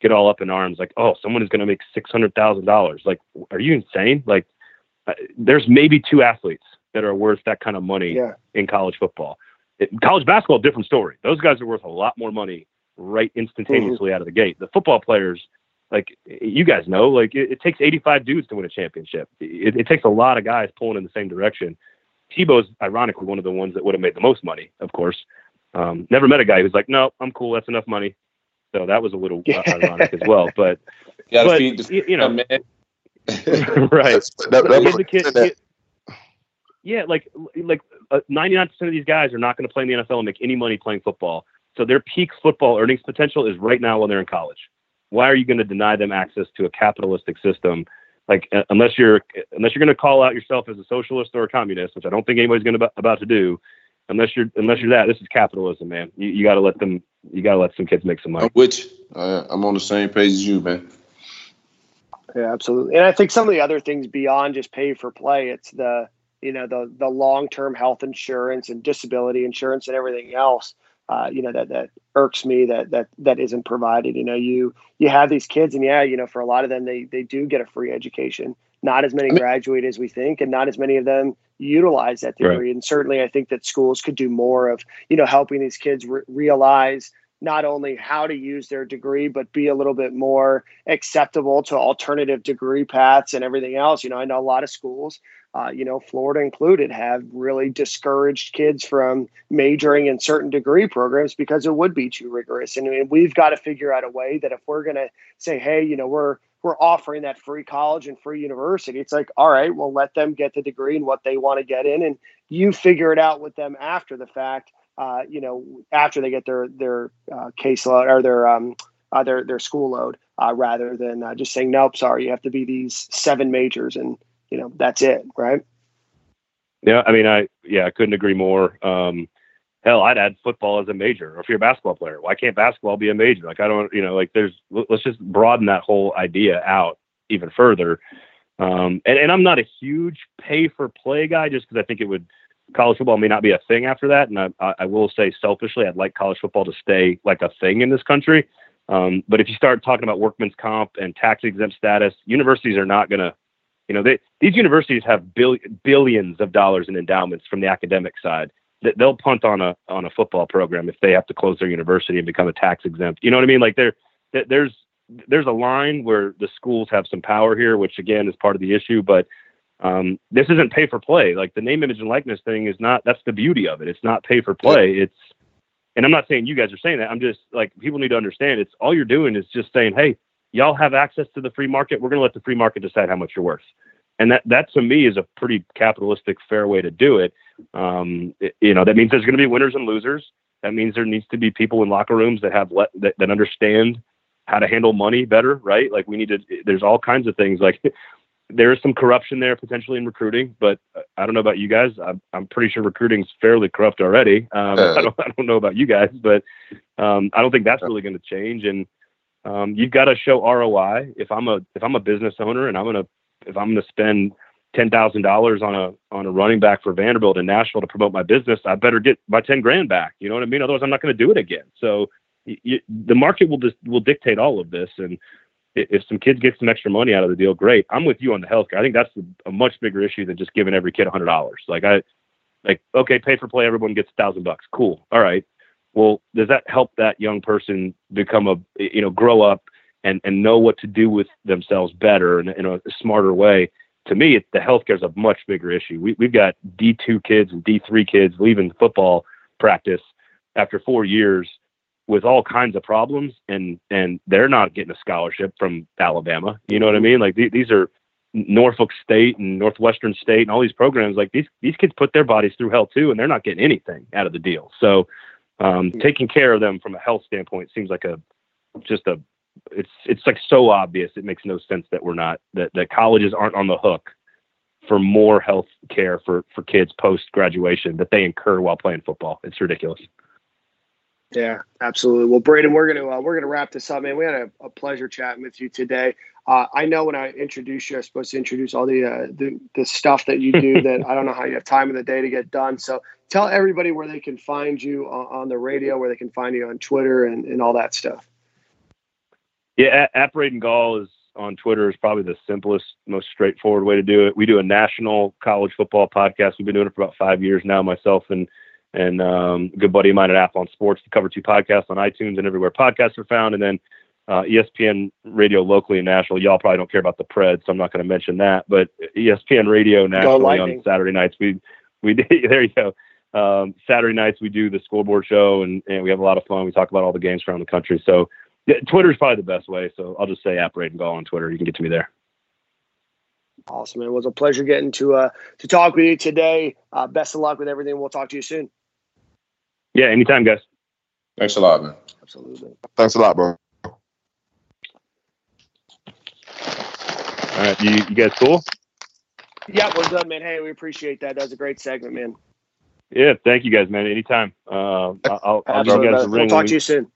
get all up in arms, like, "Oh, someone is going to make six hundred thousand dollars." Like, are you insane? Like, uh, there's maybe two athletes that are worth that kind of money Yeah. in college football. It, college basketball, different story. Those guys are worth a lot more money right instantaneously out of the gate. The football players, like you guys know, like it, it takes 85 dudes to win a championship. It, it takes a lot of guys pulling in the same direction. Tebow's ironically one of the ones that would have made the most money, of course. Um, never met a guy who's like, no, I'm cool. That's enough money. So that was a little uh, ironic as well. But, You but feed the you, you know, man. right. That's- that- that- kid- that- kid- yeah, like like uh, 99% of these guys are not going to play in the NFL and make any money playing football. So their peak football earnings potential is right now when they're in college. Why are you going to deny them access to a capitalistic system? Like uh, unless you're unless you're going to call out yourself as a socialist or a communist, which I don't think anybody's going to about to do. Unless you're unless you're that, this is capitalism, man. You, you got to let them. You got to let some kids make some money. I'm with you. Uh, I'm on the same page as you, man. Yeah, absolutely. And I think some of the other things beyond just pay for play, it's the you know the the long term health insurance and disability insurance and everything else. Uh, you know that that irks me that that that isn't provided. You know, you you have these kids, and yeah, you know, for a lot of them, they they do get a free education. Not as many graduate as we think, and not as many of them utilize that Right. degree. And certainly, I think that schools could do more of you know helping these kids re- realize not only how to use their degree, but be a little bit more acceptable to alternative degree paths and everything else. You know, I know a lot of schools, uh, you know, Florida included, have really discouraged kids from majoring in certain degree programs because it would be too rigorous. And we've got to figure out a way that if we're going to say, hey, you know, we're we're offering that free college and free university, it's like, all right, well, let them get the degree and what they want to get in, and you figure it out with them after the fact uh, you know, after they get their their uh, caseload or their um, uh, their their school load, uh, rather than uh, just saying, nope, sorry, you have to be these seven majors, and you know that's it, right? Yeah, I mean, I yeah, I couldn't agree more. Um, hell, I'd add football as a major. Or if you're a basketball player, why can't basketball be a major? Like, I don't, you know, like there's let's just broaden that whole idea out even further. Um, and, and I'm not a huge pay for play guy, just because I think it would college football may not be a thing after that. And I, I will say selfishly, I'd like college football to stay like a thing in this country. Um, but if you start talking about workman's comp and tax exempt status, universities are not going to you know, they, these universities have bill, billions of dollars in endowments from the academic side. They'll punt on a on a football program if they have to close their university and become a tax exempt. You know what I mean? Like there- there's there's a line where the schools have some power here, which again is part of the issue. But um, this isn't pay for play. Like the name, image, and likeness thing is not. That's the beauty of it. It's not pay for play. It's and I'm not saying you guys are saying that. I'm just like people need to understand. It's all you're doing is just saying, hey, y'all have access to the free market. We're going to let the free market decide how much you're worth. And that, that to me is a pretty capitalistic, fair way to do it. Um, it- you know, that means there's going to be winners and losers. That means there needs to be people in locker rooms that have let, that, that understand how to handle money better, right? Like we need to, there's all kinds of things like there is some corruption there potentially in recruiting, but uh, I don't know about you guys. I'm, I'm pretty sure recruiting's fairly corrupt already. Um, Uh, I don't, I don't know about you guys, but um, I don't think that's really going to change. And um, you've got to show ROI. If I'm a if I'm a business owner and I'm gonna if I'm gonna spend ten thousand dollars on a on a running back for Vanderbilt in Nashville to promote my business, I better get my ten grand back. You know what I mean? Otherwise, I'm not going to do it again. So the market will just will dictate all of this. And if some kids get some extra money out of the deal, great. I'm with you on the healthcare. I think that's a much bigger issue than just giving every kid a hundred dollars. Like I like okay, pay for play, everyone gets a thousand bucks. Cool. All right well, does that help that young person become a, you know, grow up and and know what to do with themselves better and in a smarter way. To me, it, the healthcare is a much bigger issue. We, we've got D2 kids and D3 kids leaving football practice after four years with all kinds of problems, and and they're not getting a scholarship from Alabama. You know what I mean? Like th- these are Norfolk State and Northwestern State and all these programs. Like these these kids put their bodies through hell too, and they're not getting anything out of the deal. So um, taking care of them from a health standpoint seems like a just a it's it's like so obvious it makes no sense that we're not that, that colleges aren't on the hook for more health care for for kids post graduation that they incur while playing football it's ridiculous yeah absolutely well braden we're gonna uh, we're gonna wrap this up man we had a, a pleasure chatting with you today uh, I know when I introduce you, I'm supposed to introduce all the, uh, the the stuff that you do that I don't know how you have time in the day to get done. So tell everybody where they can find you on, on the radio, where they can find you on Twitter, and, and all that stuff. Yeah, at, at Braden Gall is on Twitter is probably the simplest, most straightforward way to do it. We do a national college football podcast. We've been doing it for about five years now. Myself and and um, a good buddy of mine at Athlon Sports, the Cover Two podcast on iTunes and everywhere podcasts are found. And then uh, ESPN Radio locally and national. Y'all probably don't care about the Preds, so I'm not going to mention that. But ESPN Radio nationally on Saturday nights, we we there you go. Um, Saturday nights we do the scoreboard show, and, and we have a lot of fun. We talk about all the games around the country. So yeah, Twitter is probably the best way. So I'll just say app Braden Gall on Twitter. You can get to me there. Awesome. It was a pleasure getting to uh, to talk with you today. Uh, best of luck with everything. We'll talk to you soon. Yeah, anytime, guys. Thanks a lot, man. Absolutely. Thanks a lot, bro. All right, you, you guys cool? Yeah, we're good, man. Hey, we appreciate that. That was a great segment, man. Yeah, thank you guys, man. Anytime. Uh, I'll, I'll give you guys a ring. We'll talk to you soon.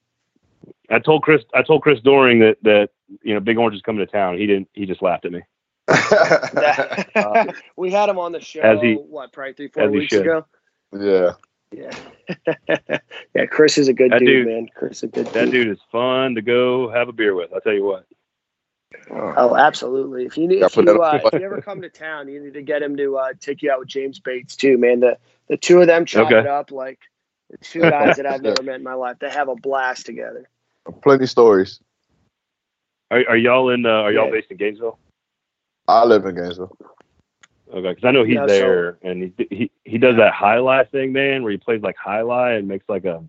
I told Chris. I told Chris Doering that that you know Big Orange is coming to town. He didn't. He just laughed at me. uh, we had him on the show. As he, what, probably three, four weeks ago. Yeah. Yeah. yeah. Chris is a good dude, dude, man. Chris is a good. That dude. dude is fun to go have a beer with. I'll tell you what. Oh, absolutely. If you need, if you, uh, if you ever come to town, you need to get him to uh, take you out with James Bates too, man. The the two of them chop okay. it up like the two guys that I've never met in my life. They have a blast together. Plenty stories. Are, are y'all in? Uh, are y'all yeah. based in Gainesville? I live in Gainesville. Okay, because I know he's yeah, there, so, and he he he does that jai alai thing, man, where he plays like jai alai and makes like a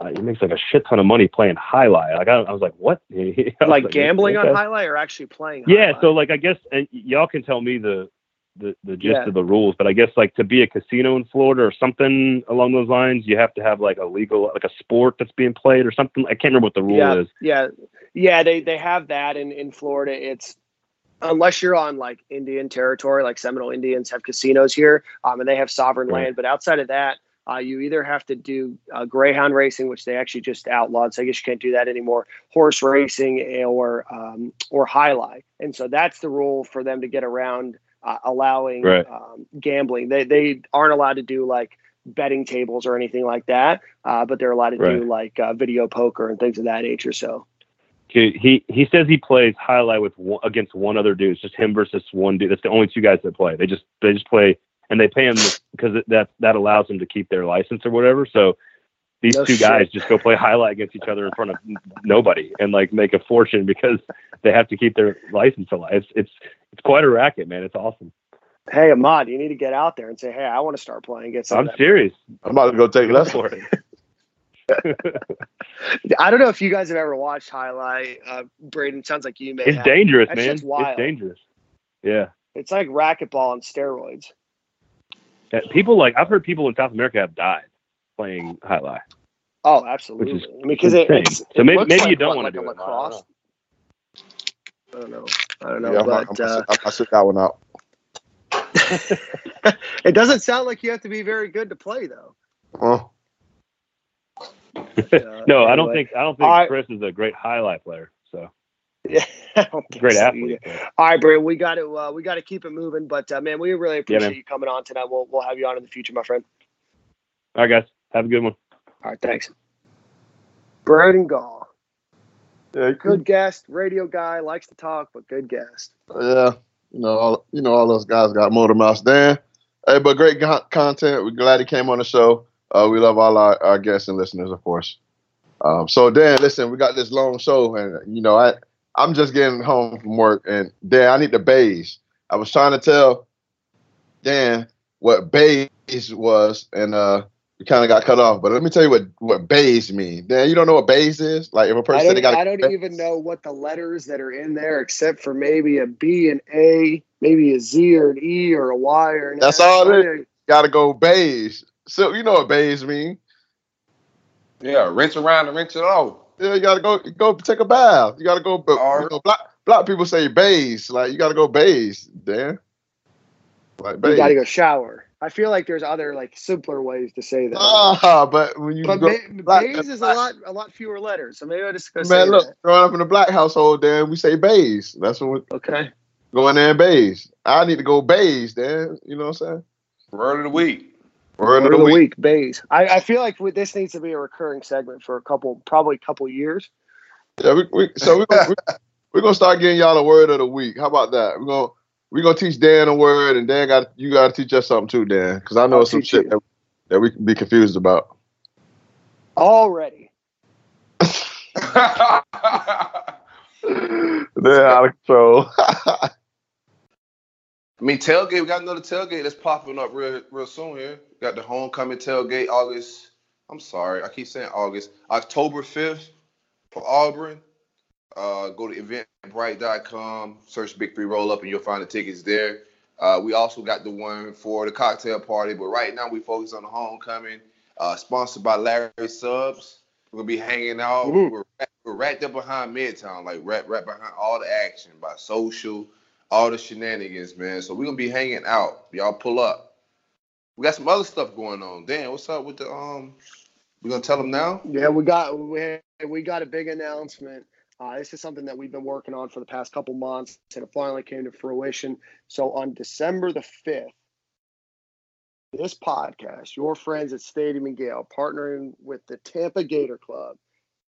uh, he makes like a shit ton of money playing jai alai. Like I, I was like, what? like, like, gambling on jai alai or actually playing? Yeah. So like, I guess, and y'all can tell me the the the gist yeah. of the rules, but I guess like to be a casino in Florida or something along those lines, you have to have like a legal like a sport that's being played or something. I can't remember what the rule yeah, is. Yeah. Yeah. They they have that in in Florida. It's unless you're on like Indian territory, like Seminole Indians have casinos here, um, and they have sovereign right. land. But outside of that, uh, you either have to do uh, greyhound racing, which they actually just outlawed, so I guess you can't do that anymore. Horse racing or um, or jai alai, and so that's the rule for them to get around uh, allowing right. um, gambling. They they aren't allowed to do like betting tables or anything like that, uh, but they're allowed to right. do like uh, video poker and things of that nature. So. He he says he plays jai alai with one, against one other dude. It's just him versus one dude. That's the only two guys that play. They just they just play and they pay him because that that allows them to keep their license or whatever. So these no two shit. guys just go play jai alai against each other in front of nobody and like make a fortune because they have to keep their license alive. It's it's it's quite a racket, man. It's awesome. Hey Ahmad, you need to get out there and say, "Hey, I want to start playing." Get some. I'm serious. Money. I'm about to go take less for it. I don't know if you guys have ever watched jai alai. Uh, Braden, sounds like you may. It's have. dangerous, man. It's dangerous. Yeah. It's like racquetball on steroids people like I've heard people in South America have died playing jai alai. Oh, absolutely. Which is because it, so maybe maybe like, you don't want to like do it. Lacrosse. I don't know. I don't know. Yeah, but I'm, I'm, uh, I sit that one out. it doesn't sound like you have to be very good to play, though. Well. Uh, no, anyway. I don't think I don't think Chris is a great jai alai player. So yeah, great so athlete. All right, Brad, we got to uh, we got to keep it moving. But uh, man, we really appreciate yeah, you coming on tonight. We'll we'll have you on in the future, my friend. All right, guys, have a good one. All right, thanks. Braden Gall. Yeah, good guest, radio guy, likes to talk, but good guest. Yeah, you know, all, you know, all those guys got motor mouths. Dan, hey, but great content. We're glad he came on the show. Uh, we love all our, our guests and listeners, of course. Um, so Dan, listen, we got this long show, and you know, I I'm just getting home from work, and Dan, I need the bays. I was trying to tell Dan what bays was, and uh, we kind of got cut off. But let me tell you what what bays mean. Dan, you don't know what bays is? Like if a person I don't, they got I don't even know what the letters that are in there, except for maybe a B and A, maybe a Z or an E or a Y or an That's all it is. Gotta go bays. So you know what bays mean? Yeah, rinse around and rinse it off. Yeah, you gotta go go take a bath. You gotta go. You Alright. know, black black people say bays. Like you gotta go bays, Dan. Like You bays. got to go shower. I feel like there's other like simpler ways to say that. Ah, but when you but go, ba- black- bays is a lot a lot fewer letters, so maybe I just gonna say man, look, that. growing up in a black household, Dan, we say bays. That's what we Okay. Going there and bays. I need to go bays, Dan. You know what I'm saying? Word of the week. Word, of the week, bays. I, I feel like with, this needs to be a recurring segment for a couple, probably a couple years. Yeah, we, we so we're gonna, we, we're gonna start getting y'all a word of the week. How about that? We're gonna we're gonna teach Dan a word, and Dan got you got to teach us something too, Dan, because I know I'll some shit that, that we can be confused about. Already. Dan out of control. I mean, tailgate. We got another tailgate that's popping up real, real soon here. Got the homecoming tailgate August. I'm sorry, I keep saying August. October 5th for Auburn. Uh, go to eventbrite.com, search Big Three Roll Up, and you'll find the tickets there. Uh, we also got the one for the cocktail party, but right now we focus on the homecoming. Uh, sponsored by Larry Subs. We're gonna be hanging out. Mhm. We're, right- we're right there behind Midtown, like right right behind all the action by social, all the shenanigans, man. So we're gonna be hanging out. Y'all pull up. We got some other stuff going on. Dan, what's up with the um? We gonna tell them now? Yeah, we got we, we got a big announcement. Uh, this is something that we've been working on for the past couple months, and it finally came to fruition. So on December the fifth, this podcast, your friends at Stadium and Gale, partnering with the Tampa Gator Club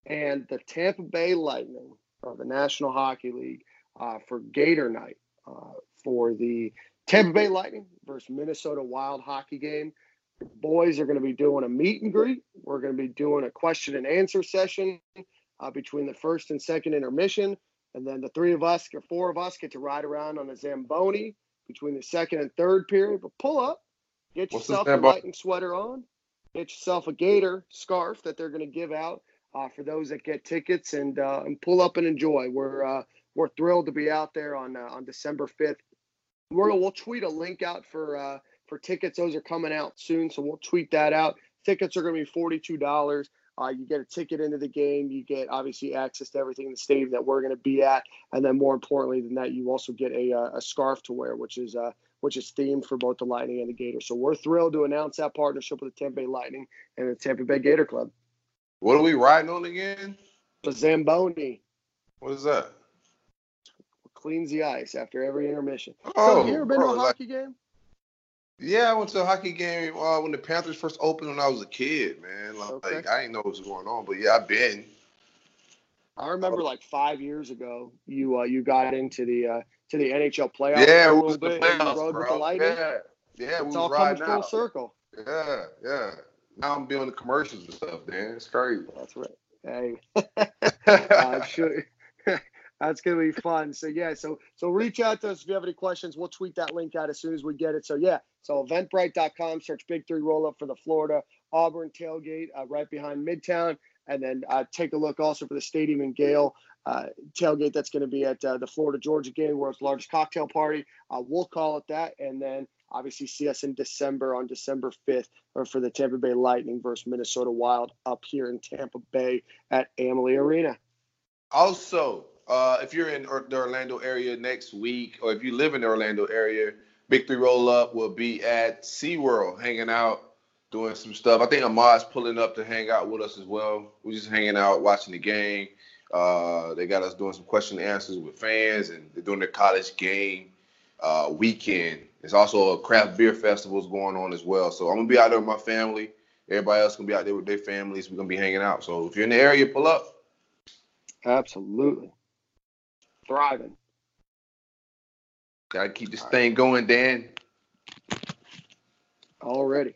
and the Tampa Bay Lightning of the National Hockey League uh, for Gator Night uh, for the Tampa Bay Lightning versus Minnesota Wild hockey game. The boys are going to be doing a meet and greet. We're going to be doing a question and answer session uh, between the first and second intermission. And then the three of us, or four of us, get to ride around on a Zamboni between the second and third period. But pull up, get What's yourself a lightning sweater on, get yourself a Gator scarf that they're going to give out uh, for those that get tickets, and uh, and pull up and enjoy. We're uh, we're thrilled to be out there on uh, on December fifth. We're we'll tweet a link out for uh, for tickets. Those are coming out soon, so we'll tweet that out. Tickets are going to be forty two dollars. Uh, you get a ticket into the game. You get obviously access to everything in the stadium that we're going to be at, and then more importantly than that, you also get a uh, a scarf to wear, which is uh, which is themed for both the Lightning and the Gator. So we're thrilled to announce that partnership with the Tampa Bay Lightning and the Tampa Bay Gator Club. What are we riding on again? The Zamboni What is that? Cleans the ice after every intermission. so Oh, have you ever been bro, to a like- hockey game? Yeah, I went to a hockey game uh, when the Panthers first opened when I was a kid, man. Like, Okay. I didn't know what was going on, but yeah, I've been. I remember like five years ago, you uh, you got into the uh, to the NHL playoffs Yeah, a it little was the bit. and you playoffs, rode with the bro. Lightning. Yeah, yeah, It's was all coming full out. circle. Yeah, yeah. Now I'm doing the commercials and stuff, man. It's crazy. That's right. Hey, uh, sure. That's gonna be fun. So yeah, so so reach out to us if you have any questions. We'll tweet that link out as soon as we get it. So yeah, so eventbrite.com, search Big Three Roll Up for the Florida Auburn tailgate uh, right behind Midtown, and then uh, take a look also for the Stadium and Gale uh, tailgate that's going to be at uh, the Florida Georgia game, world's largest cocktail party. Uh, we'll call it that, and then obviously see us in December on December 5th or for the Tampa Bay Lightning versus Minnesota Wild up here in Tampa Bay at Amalie Arena. Also, uh, if you're in the Orlando area next week, or if you live in the Orlando area, Big Three Roll Up will be at SeaWorld hanging out, doing some stuff. I think Ahmad's pulling up to hang out with us as well. We're just hanging out, watching the game. Uh, they got us doing some question and answers with fans, and they're doing their college game uh, weekend. There's also a craft beer festivals going on as well. So I'm gonna be out there with my family. Everybody else gonna be out there with their families. We're gonna be hanging out. So if you're in the area, pull up. Absolutely. Thriving. Gotta keep this thing going, Dan. Already.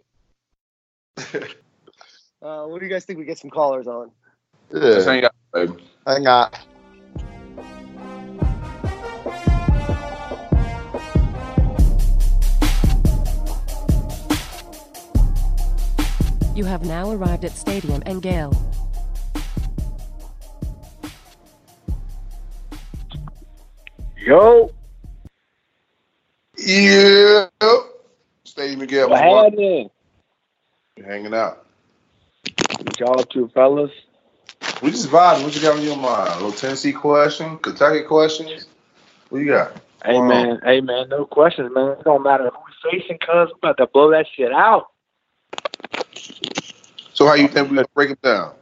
uh, what do you guys think we get some callers on? Just Yeah, hang out, baby. hang out. You have now arrived at Stadium and Yo, Yeah. Steve Miguel, What happened? hanging out. What y'all to, fellas? We just vibing. What you got on your mind? A little Tennessee question, Kentucky questions. What you got? Hey Wow. man, hey man, no questions, man. It don't matter who we facing, cuz we about to blow that shit out. So how you think we gonna break it down?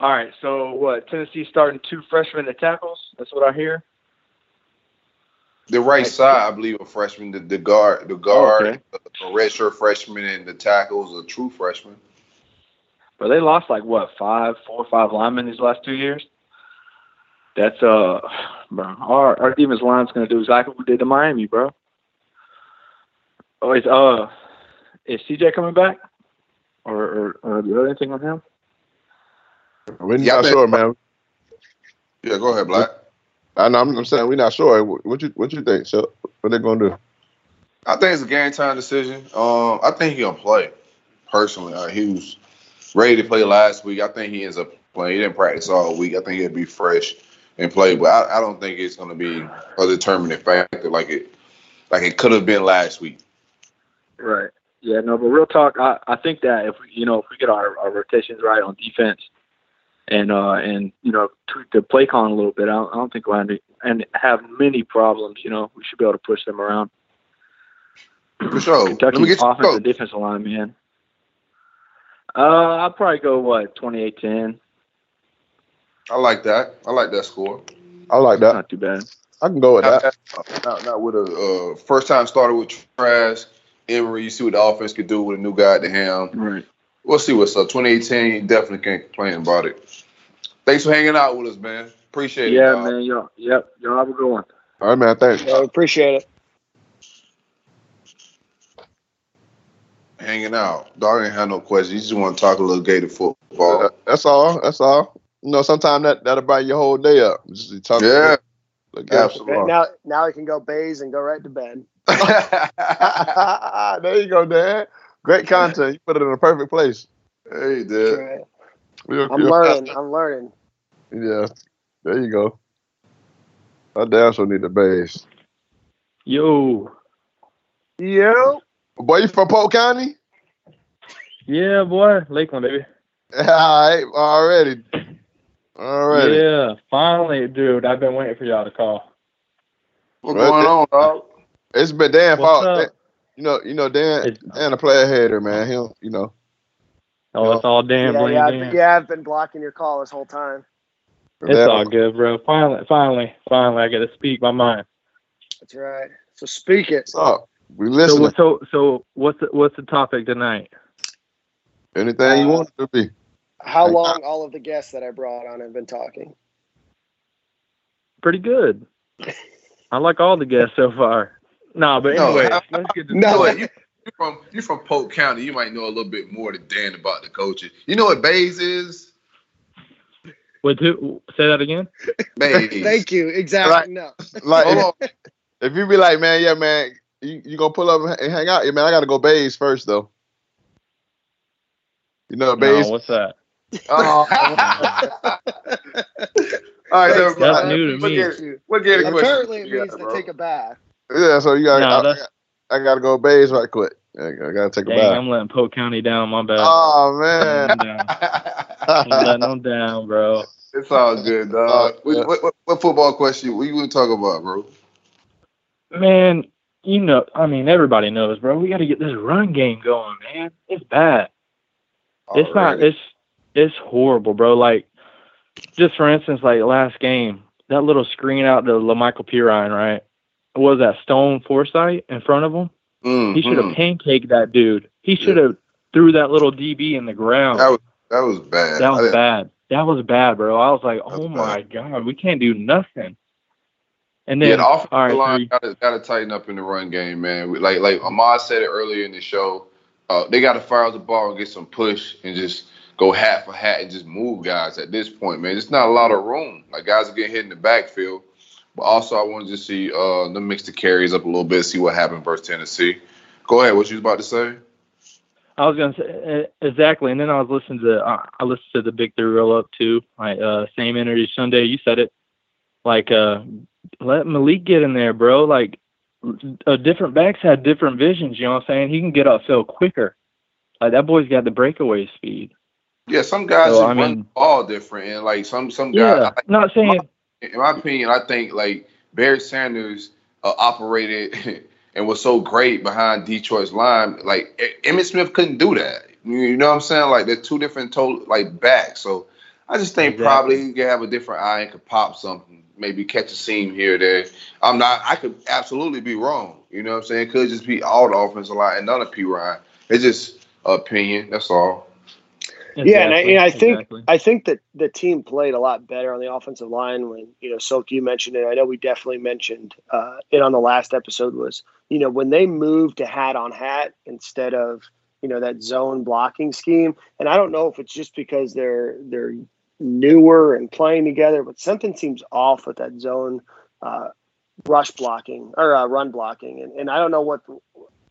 All right, so what? Tennessee starting two freshmen at tackles. That's what I hear. The right side, I believe, a freshman. The, the guard, the guard, Okay. a redshirt freshman, and the tackles a true freshman. But they lost like what five, four or five linemen these last two years. That's uh, bro. Our our defense line's gonna do exactly what we did to Miami, bro. Oh, is uh, is CJ coming back, or or, or do you have anything on him? We're Yeah, I not bet- sure, man. Yeah, go ahead, Black. I know, I'm, I'm saying we're not sure. What what you what you think? So what they gonna do? I think it's a game time decision. Um, I think he gonna play. Personally, uh, he was ready to play last week. I think he ends up playing. He didn't practice all week. I think he'll be fresh and play, but I, I don't think it's gonna be a determining factor like it like it could have been last week. Right. Yeah, no, but real talk, I, I think that if we, you know if we get our, our rotations right on defense and uh and you know tweak the play calling a little bit, I don't, I don't think we'll have, any- and have many problems. You know, we should be able to push them around. For sure. Let me Kentucky's get your offensive coach. defensive line, man. Uh, I'll probably go what 28-10. I like that. I like that score. I like that. Not too bad. I can go with Not, that. not, not with a uh, first time starter with Trask. Emory, you see what the offense could do with a new guy at the helm. Right. We'll see what's up. 2018, you definitely can't complain about it. Thanks for hanging out with us, man. Appreciate it. Yeah, man. Y'all, yep. Y'all have a good one. All right, man. Thanks. Yeah, appreciate it. Hanging out. Dog ain't had no questions. You just want to talk a little Gator football. That's all. That's all. You know, sometimes that that'll brighten your whole day up. Just talk Yeah, Look absolutely. Now, now I can go bathe and go right to bed. there you go, Dan. Great content. You put it in a perfect place. hey, dude. right. You're- I'm you're- learning. I'm learning. Yeah. There you go. I damn sure need the bass. Yo. Yo. Boy, you from Polk County? Yeah, boy, Lakeland, baby. All right, already. Already. Yeah, finally, dude. I've been waiting for y'all to call. What's going on, dog? It's been Dan What's up? You know, you know, Dan It's- Dan a player hater, man. He'll you know. Oh, it's all Dan. yeah, yeah, Dan. I've, yeah, I've been blocking your call this whole time. It's Dan- all good, bro. Finally, finally, finally, I get to speak my mind. That's right. So speak it. What's up? We So, so, so, what's the, what's the topic tonight? Anything you Uh, want it to be. How Like- long all of the guests that I brought on have been talking? Pretty good. I like all the guests so far. No, but No, anyway, I- let's get to No. Boy, you, you from you from Polk County. You might know a little bit more than Dan about the coaches. You know what Bays is? With who? Say that again. Bays. Thank you. Exactly. No. Like Hold if, on. if you be like, man, yeah, man, you, you gonna pull up and hang out? Yeah, man, I gotta go bathe first though. You know, No, what's that? Oh. All right, never That's mind. new to What me. Gator- What Gator question Apparently, it you got, means to take a bath. Yeah, so you got. No, I, I, I gotta go bathe right quick. I, I gotta take a Dang, bath. I'm letting Polk County down. My bad. Oh man. down. I'm letting them down, bro. it's all good, dog. Uh, what, what, what, what football question? What you want to talk about, bro? Man, you know, I mean, everybody knows, bro. We got to get this run game going, man. It's bad. It's not. It's it's horrible, bro. Like, just for instance, like last game, that little screen out to Lamical Perine, right? What was that Stone Forsythe in front of him? Mhm. He should have pancaked that dude. He should have threw that little DB in the ground. That was that was bad. That was bad. That was bad, bro. I was like, oh my god, we can't do nothing. And then, Yeah, the offensive all right, line got to tighten up in the run game, man. Like like Ahmad said it earlier in the show, uh, they got to fire the ball and get some push and just go hat for hat and just move guys at this point, man. It's not a lot of room. Like guys are getting hit in the backfield. But also I wanted to see uh them mix the carries up a little bit, see what happened versus Tennessee. Go ahead, what you was about to say? I was gonna say exactly, and then I was listening to uh, I listened to the Big Three roll up too. Like uh, same energy Sunday. You said it. Like uh, let Malik get in there, bro. Like uh, different backs had different visions. You know what I'm saying? He can get upfield quicker. Like that boy's got the breakaway speed. Yeah, some guys So, I run mean- the ball different, and like some some guys. Yeah, I- not saying in my opinion, I think like Barry Sanders uh, operated and was so great behind Detroit's line. Like E- Emmitt Smith couldn't do that. You you know what I'm saying? Like they're two different total like backs. So I just think Exactly. probably he could have a different eye and could pop something, maybe catch a seam here or there. I'm not. I could absolutely be wrong. You know what I'm saying? It could just be all the offensive line and none of Perine. It's just opinion. That's all. Yeah, and I, and I think exactly. I think that the team played a lot better on the offensive line when you know Silk. You mentioned it. I know we definitely mentioned uh, it on the last episode. Was you know when they moved to hat on hat instead of you know that zone blocking scheme. And I don't know if it's just because they're they're newer and playing together, but something seems off with that zone uh, rush blocking or uh, run blocking. And, and I don't know what.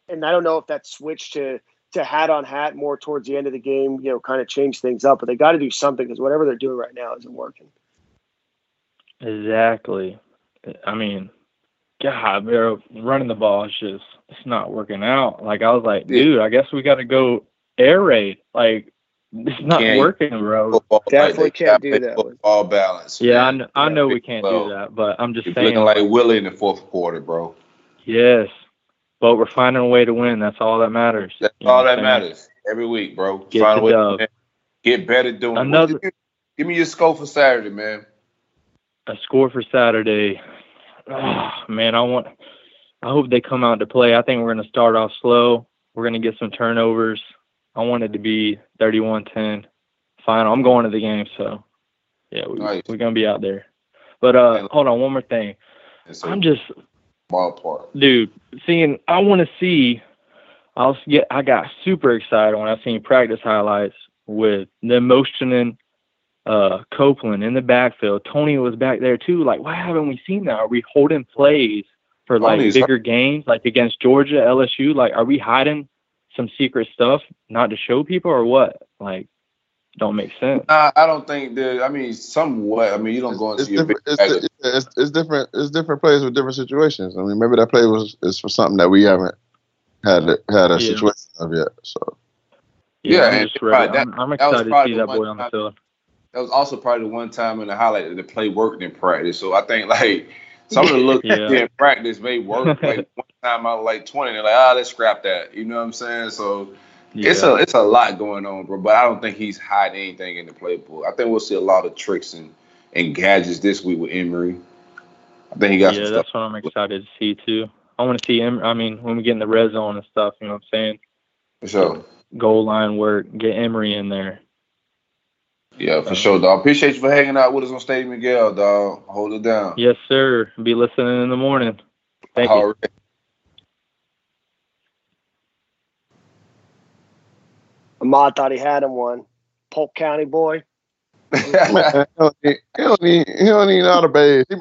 And I don't know if that switch to to hat on hat more towards the end of the game, you know, kind of change things up. But they got to do something because whatever they're doing right now isn't working. Exactly. I mean, God, bro, running the ball is just it's not working out. Like I was like, dude, I guess we got to go air raid. Like it's not Can't- working, bro. Football, Definitely they can't do that. Football balance. Yeah, I, man. kn- I know we can't Well, do that, but I'm just You're saying. looking like Willie in the fourth quarter, bro. yes, but we're finding a way to win. That's all that matters. That's You all that saying? matters every week, bro. Get Find a the way to dub. win. get better doing it. Another- Give me, give me your score for Saturday, man. A score for Saturday. Oh, man, I want. I hope they come out to play. I think we're going to start off slow. We're going to get some turnovers. I want it to be 31-10 final. I'm going to the game, so yeah, we, Nice. we're going to be out there. But uh, hold on, one more thing. A I'm just dude, seeing I want to see. I was get I got super excited when I seen practice highlights with them motioning uh Copeland in the backfield. Tony was back there too. Like, why haven't we seen that? Are we holding plays for like Tony's- bigger games, like against Georgia, LSU? Like, are we hiding some secret stuff not to show people or what? Like, don't make sense. Nah, I don't think that. I mean, somewhat. I mean, you don't go It's into your different. It's, di- yeah, it's, it's different. It's different plays with different situations. I mean, maybe that play was is for something that we haven't had a, had a Yeah. situation of yet. So Yeah, I'm and that- I'm, I'm excited to see that boy one on the field. That was also probably the one time in the highlight that the play worked in practice. So I think like some of the looks Yeah. in practice may work. Like one time out of like twenty, they're like, ah, let's scrap that. You know what I'm saying? So it's a it's a lot going on, bro. But I don't think he's hiding anything in the playbook. I think we'll see a lot of tricks and, and gadgets this week with Emory. I think he got yeah, some stuff. Yeah, that's what I'm excited to see too. I want to see him. I mean, when we get in the red zone and stuff, you know what I'm saying? For sure. Goal line work, get Emory in there. Yeah, for uh, sure, dog. Appreciate you for hanging out with us on Stadium Miguel, dog. Hold it down. Yes, sir. Be listening in the morning. Thank you. All right. Ahmad thought he had him one. Polk County boy. he don't need, he don't need, he don't need out of base. He,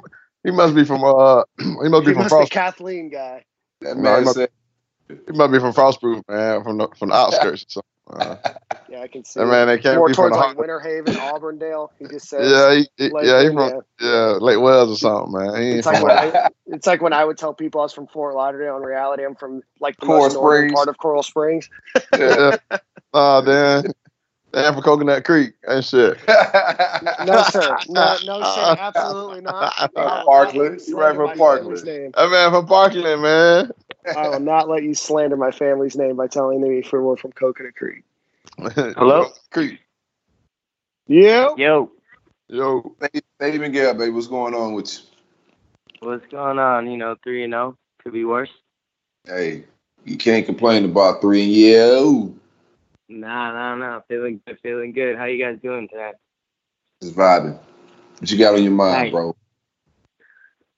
he must be from uh he must be He from must be Kathleen guy. That No, man I'm not- said, He must be from Frostproof, man, from the from the outskirts. So, uh, Yeah, I can see. that it. man, they can't More be from towards the like Winter Haven, Auburndale. He just says. Yeah, he, he- yeah, he from yeah Lake Wales or something, man. He It's like when I, it's like when I would tell people I was from Fort Lauderdale. In reality, I'm from like the Coral most northern Springs. part of Coral Springs. yeah. Oh, damn. Damn for Coconut Creek and shit. No, sir. No, no, sir. Absolutely not. I will Parkland. you You right from Parkland. family's name. That man from Parkland, man. I will not let you slander my family's name by telling me for we're from Coconut Creek. Hello? Creek. You? Yo, Yo. Stadium Miguel, baby. What's going on with you? what's going on? You know, three and zero could be worse. Hey, you can't complain about three and yeah. ooh, Nah, nah, nah. Feeling good, feeling good. How you guys doing today? Just vibing. What you got on your mind, Nice. bro?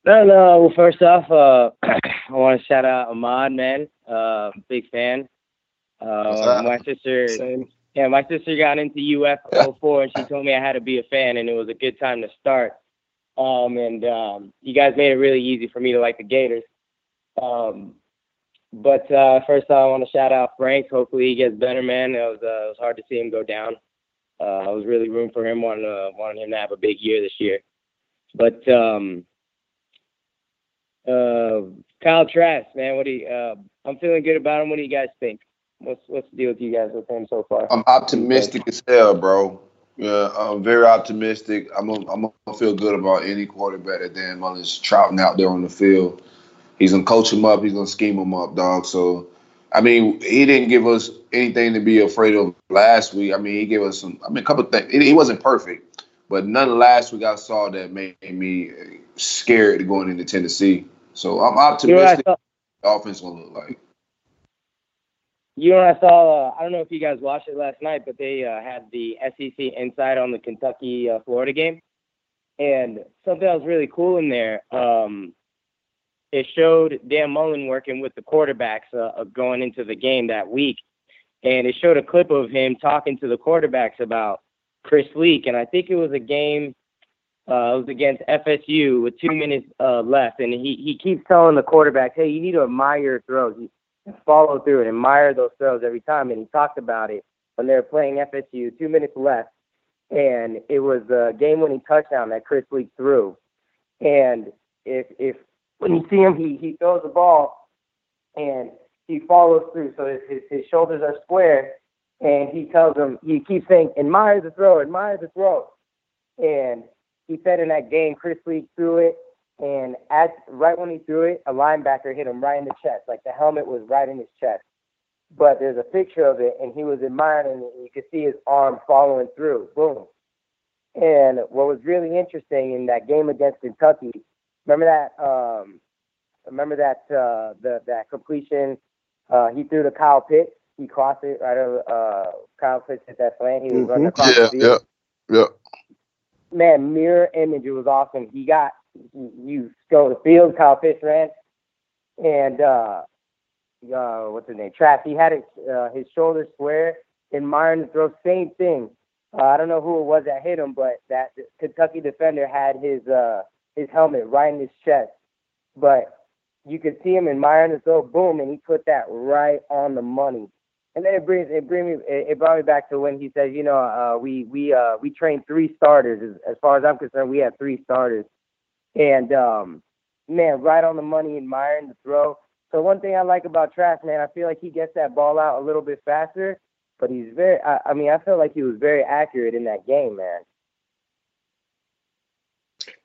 No, no. Well, first off, uh, I want to shout out Ahmad, man. Uh, big fan. Uh, my sister, Same. Yeah, my sister got into UF 04 and she told me I had to be a fan and it was a good time to start. Um, and um, you guys made it really easy for me to like the Gators. Um, but uh, first, I want to shout out Frank. Hopefully, he gets better, man. It was uh, it was hard to see him go down. Uh, I was really rooting for him, wanting uh, wanting him to have a big year this year. But um, uh, Kyle Trask, man, what do you? Uh, I'm feeling good about him. What do you guys think? What's what's the deal with you guys with him so far? I'm optimistic as hell, bro. Yeah, I'm very optimistic. I'm gonna feel good about any quarterback that Dan Mullen's trouting out there on the field. He's gonna coach him up. He's gonna scheme him up, dog. So, I mean, he didn't give us anything to be afraid of last week. I mean, he gave us some. I mean, a couple things. He wasn't perfect, but none last week I saw that made me scared going into Tennessee. So I'm optimistic. You know the offense gonna look like. You know, I saw. Uh, I don't know if you guys watched it last night, but they uh, had the SEC Inside on the Kentucky uh, Florida game, and something that was really cool in there. Um, it showed Dan Mullen working with the quarterbacks uh, going into the game that week, and it showed a clip of him talking to the quarterbacks about Chris Leak, and I think it was a game. Uh, it was against FSU with two minutes uh, left, and he he keeps telling the quarterbacks, "Hey, you need to admire your throws." you follow through and admire those throws every time. And he talked about it when they were playing FSU, two minutes left, and it was a game-winning touchdown that Chris Leak threw. And if if when you see him, he he throws the ball and he follows through, so his his shoulders are square, and he tells him he keeps saying, "Admire the throw, admire the throw," and he said in that game, Chris Leak threw it and as right when he threw it, a linebacker hit him right in the chest. Like the helmet was right in his chest. But there's a picture of it, and he was admiring it, you could see his arm following through. Boom. And what was really interesting in that game against Kentucky, remember that? Um, remember that uh, the that completion uh, he threw to Kyle Pitts. He crossed it right over uh, Kyle Pitts hit that slant. He was mm-hmm. running across yeah, the field. Yeah, yeah. Man, mirror image. It was awesome. He got you go to the field, Kyle Fish ran, and uh, uh, what's his name? Trask. He had his, uh, his shoulders square, and Myron to throw same thing. Uh, I don't know who it was that hit him, but that Kentucky defender had his uh, his helmet right in his chest. But you could see him admiring to throw, boom, and he put that right on the money. And then it brings it bring me it brought me back to when he says, you know, uh, we we uh, we trained three starters. As, as far as I'm concerned, we had three starters. And um, man, right on the money, admiring the throw. So one thing I like about Trask, man, I feel like he gets that ball out a little bit faster, but he's very. I, I mean, I felt like he was very accurate in that game, man.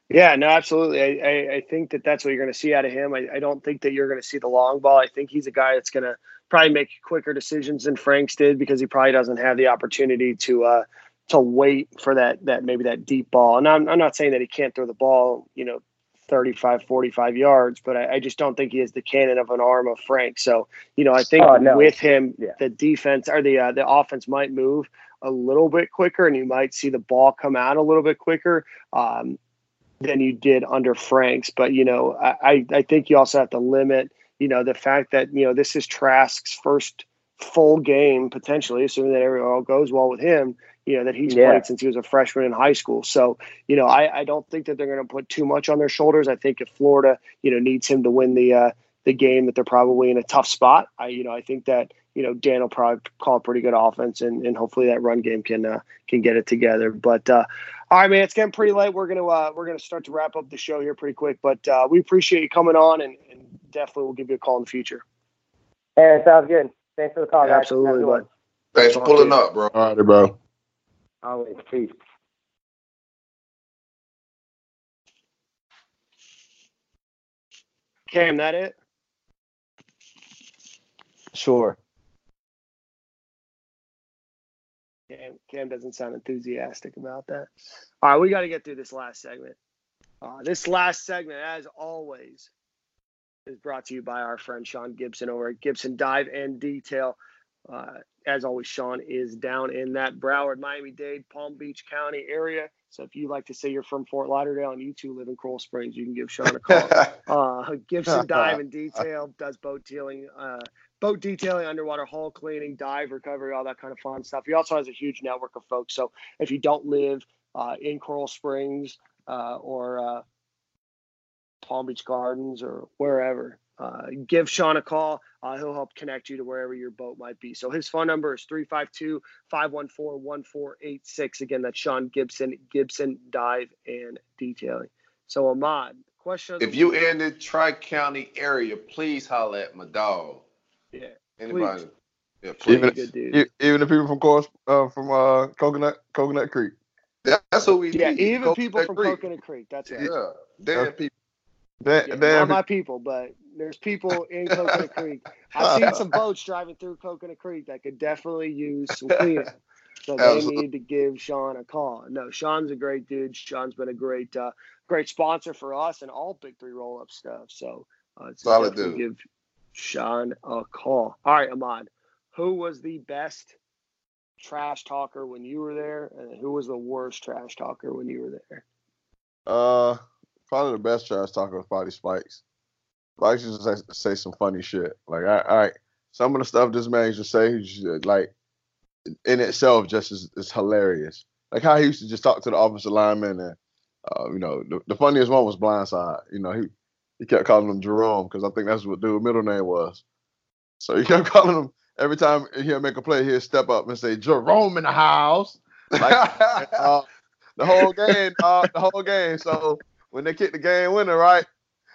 Yeah, no, absolutely. I, I, I, think that that's what you're going to see out of him. I, I don't think that you're going to see the long ball. I think he's a guy that's going to probably make quicker decisions than Franks did because he probably doesn't have the opportunity to uh, to wait for that that maybe that deep ball. And I'm I'm not saying that he can't throw the ball, you know, 35, 45 yards, but I, I just don't think he has the cannon of an arm of Frank. So, you know, I think oh, no. with him, yeah. the defense or the uh, the offense might move a little bit quicker, and you might see the ball come out a little bit quicker. Um, than you did under Franks, but you know, I, I think you also have to limit, you know, the fact that you know this is Trask's first full game potentially, assuming that everything all goes well with him you know, that he's yeah. played since he was a freshman in high school. So, you know, I, I don't think that they're going to put too much on their shoulders. I think if Florida, you know, needs him to win the uh, the game, that they're probably in a tough spot. I, you know, I think that you know Dan will probably call a pretty good offense, and, and hopefully that run game can uh, can get it together. But uh, all right, man, it's getting pretty late. We're gonna uh, we're gonna start to wrap up the show here pretty quick. But uh, we appreciate you coming on, and, and definitely we'll give you a call in the future. Hey, sounds good. Thanks for the call, guys. Absolutely, bud. Thanks for pulling up, bro. All right, bro. Always. Peace. Cam, that it? Sure. Cam, Cam doesn't sound enthusiastic about that. All right, we got to get through this last segment. Uh, this last segment, as always, is brought to you by our friend Sean Gibson over at Gibson Dive and Detail. Uh, as always, Sean is down in that Broward, Miami Dade, Palm Beach County area. So if you like to say you're from Fort Lauderdale and you two live in Coral Springs, you can give Sean a call. uh, Gibson Dive and Detail does boat dealing uh, boat detailing, underwater hull cleaning, dive recovery, all that kind of fun stuff. He also has a huge network of folks. So if you don't live uh, in Coral Springs uh, or uh, Palm Beach Gardens or wherever, uh, give Sean a call. Uh, he'll help connect you to wherever your boat might be. So his phone number is 352 514 1486. Again, that's Sean Gibson, Gibson Dive and Detailing. So, Ahmad, question If you week. in the Tri County area, please holler at my dog. Yeah, Anybody? Please. Yeah, Even- please. good. E- Even the people from course uh, from uh, Coconut Coconut Creek. That's what we Yeah, need. even Go people from Creek. Coconut Creek. That's right. Yeah, damn people. Damn, Yeah, damn not my people, but there's people in Coconut Creek. I've seen some boats driving through Coconut Creek that could definitely use some cleaning. So they Absolutely. need to give Sean a call. No, Sean's a great dude. Sean's been a great, uh, great sponsor for us and all Big Three roll up stuff. So uh, it's Solid dude. give Sean a call. All right, Ahmad, who was the best trash talker when you were there, and who was the worst trash talker when you were there? Uh, probably the best trash talker was probably Spikes. Used to say, say some funny shit. Like, I, I, some of the stuff this man used to say, just, like, in itself, just is, is hilarious. Like how he used to just talk to the offensive lineman, and uh, you know, the, the funniest one was Blindside. You know, he he kept calling him Jerome because I think that's what dude's middle name was. So he kept calling him every time he'll make a play, he'll step up and say Jerome in the house. Like, uh, the whole game, uh, the whole game. So when they kicked the game winner, right?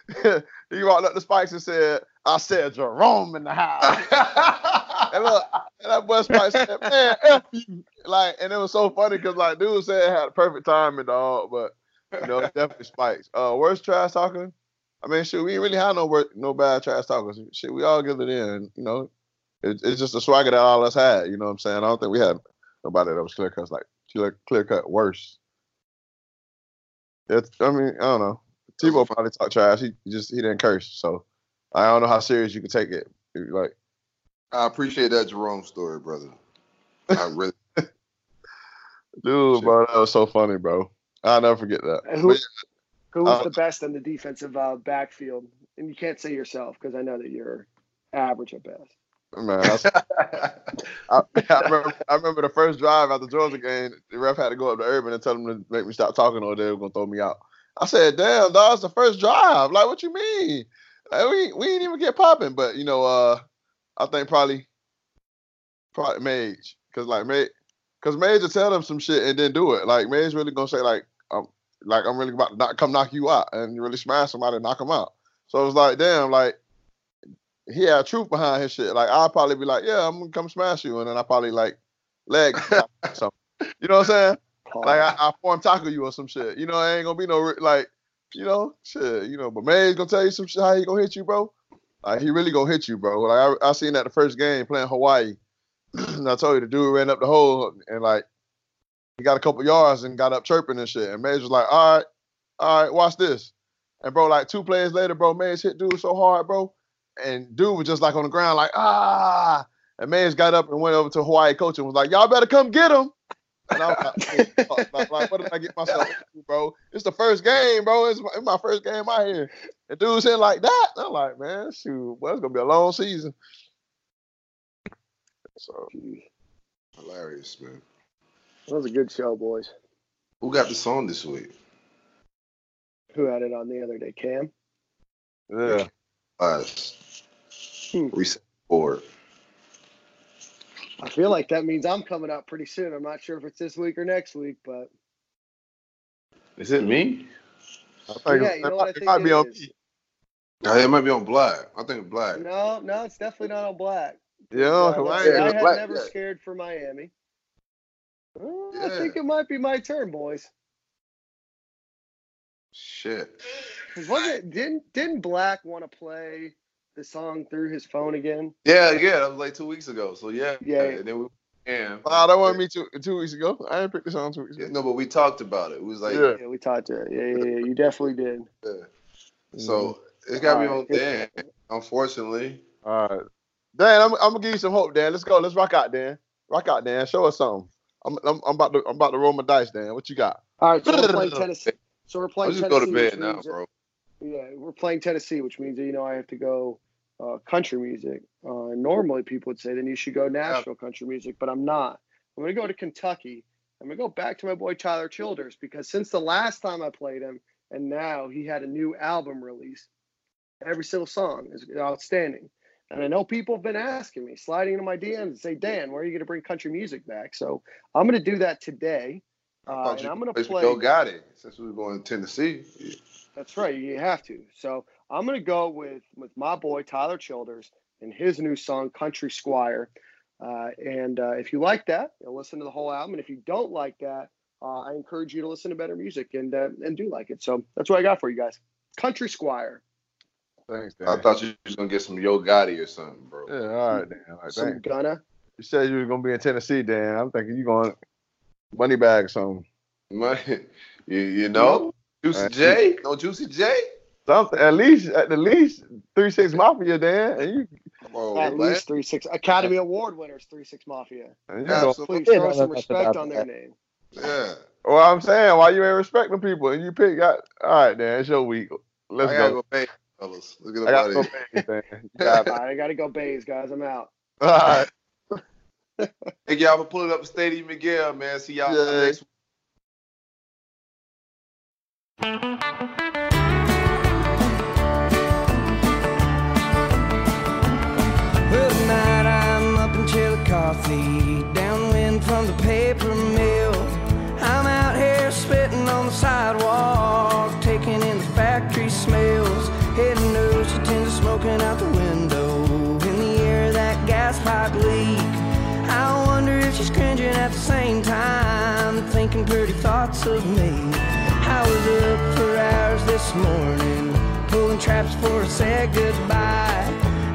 he walked up to Spikes and said, "I said Jerome in the house." and look, and that boy Spikes said, "Man, f you!" Like, and it was so funny because like dude said it had the perfect timing, dog. But you know, definitely Spikes. Uh, worst trash talking. I mean, shit, we really have no wor- no bad trash talkers. Shit, we all get it in. You know, it, it's just a swagger that all us had. You know what I'm saying? I don't think we had nobody that was clear cut like clear, clear cut worse. It's, I mean, I don't know. Tebow probably talked trash. He just he didn't curse, so I don't know how serious you can take it. Like, I appreciate that Jerome story, brother. I really. dude, Shit. bro, that was so funny, bro. I'll never forget that. And who, But, who was Uh, the best in the defensive uh, backfield? And you can't say yourself because I know that you're average at best. man, I, I, I, remember, I remember the first drive after the Georgia game, the ref had to go up to Urban and tell him to make me stop talking or they were gonna throw me out. I said, "Damn, that was the first drive. Like, what you mean? We we didn't even get popping." But you know, uh, I think probably probably Mage, cause like Mage, cause Mage will tell them some shit and then do it. Like Mage really gonna say like, I'm like I'm really about to knock, come knock you out and you really smash somebody and knock them out. So it was like, damn, like he had truth behind his shit. Like I'll probably be like, yeah, I'm gonna come smash you, and then I probably like leg something. You know what I'm saying? Like I, I form tackle you or some shit. You know, it ain't gonna be no like, you know, shit. You know, but May's gonna tell you some shit how he gonna hit you, bro. Like he really gonna hit you, bro. Like I, I seen that the first game playing Hawaii. and I told you the dude ran up the hole and like he got a couple yards and got up chirping and shit. And Mays was like, all right, all right, watch this. And bro, like two plays later, bro, Mays hit dude so hard, bro. And dude was just like on the ground, like, ah. And Mays got up and went over to Hawaii coach and was like, y'all better come get him. And I was like, oh, fuck, like, what did I get myself into, bro? It's the first game, bro. It's my, it's my first game out here. And dude's hitting like that. And I'm like, man, shoot, boy, it's gonna be a long season. So Hilarious, man. That was a good show, boys. Who got the song this week? Who had it on the other day? Cam? yeah. Us. Hmm. Reset board. I feel like that means I'm coming out pretty soon. I'm not sure if it's this week or next week, but Is it me? I think Yeah, you know what I might- think might it be on is. me. It might be on Black. I think it's Black. no, no, it's definitely not on black. Yeah, Uh, 'cause I let's ain't- see, I it's black, never yeah. scared for Miami. Uh, I think it might be my turn, boys. Shit. wasn't didn't didn't Black want to play the song through his phone again? Yeah, yeah, that was like two weeks ago. So yeah, Yeah. And then we yeah. Nah, that wasn't me two two weeks ago. I didn't pick this on two weeks Yeah, ago. No, but we talked about it. It was like Yeah. Yeah, we talked to it. Yeah, yeah, yeah. You definitely did. yeah. So it's gotta be on Alright. Dan. Unfortunately. All right. Dan, I'm, I'm gonna give you some hope, Dan. Let's go. Let's rock out, Dan. Rock out, Dan. Show us something. I'm, I'm, I'm about to I'm about to roll my dice, Dan. What you got? All right, so we're playing Tennessee. So we're playing I'll playing just Tennessee. go to bed now, means- bro. Yeah, we're playing Tennessee, which means you know I have to go uh, country music. Uh, normally, people would say then you should go Nashville country music, but I'm not. I'm going to go to Kentucky. I'm going to go back to my boy Tyler Childers because since the last time I played him, and now he had a new album release. Every single song is outstanding. And I know people have been asking me, sliding into my DMs and say, Dan, where are you going to bring country music back? So I'm going to do that today. Uh, and I'm going to play. Yo got it. Since we were going to Tennessee. That's right. You have to. So I'm going to go with with my boy Tyler Childers and his new song Country Squire. Uh, and uh, if you like that, you'll listen to the whole album. And if you don't like that, uh, I encourage you to listen to better music and uh, and do like it. So that's what I got for you guys. Country Squire. Thanks, Dan. I thought you was gonna get some Yo Gotti or something, bro. Yeah, all right, Dan. All right, Some thanks. Gunna. You said you were gonna be in Tennessee, Dan. I'm thinking you going Moneybagg or something. Man, you, you know, Juicy J, no Juicy J. Something at least at the least three six mafia, Dan. And you Oh, At man. least three six Academy Award winners, three six Mafia. and you Absolutely. Please throw some respect on their name. Yeah. well, I'm saying why you ain't respecting people and you pick got all right, Dan. It's your week. Let's I gotta go. go pay, fellas. Let's get I got out no of here. pain, Dan. You got it. All right, I got to go Bays, guys. I'm out. All right. Hey, y'all, I'm pulling up the Stadium Miguel, man. See y'all Yeah. next week. Downwind from the paper mill. I'm out here spitting on the sidewalk, taking in the factory smells. Heading nose to tins of smoking out the window. In the air, that gas pipe leak. I wonder if she's cringing at the same time, thinking pretty thoughts of me. Morning, pulling traps for a sad goodbye.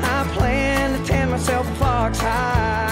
I plan to tan myself a fox hide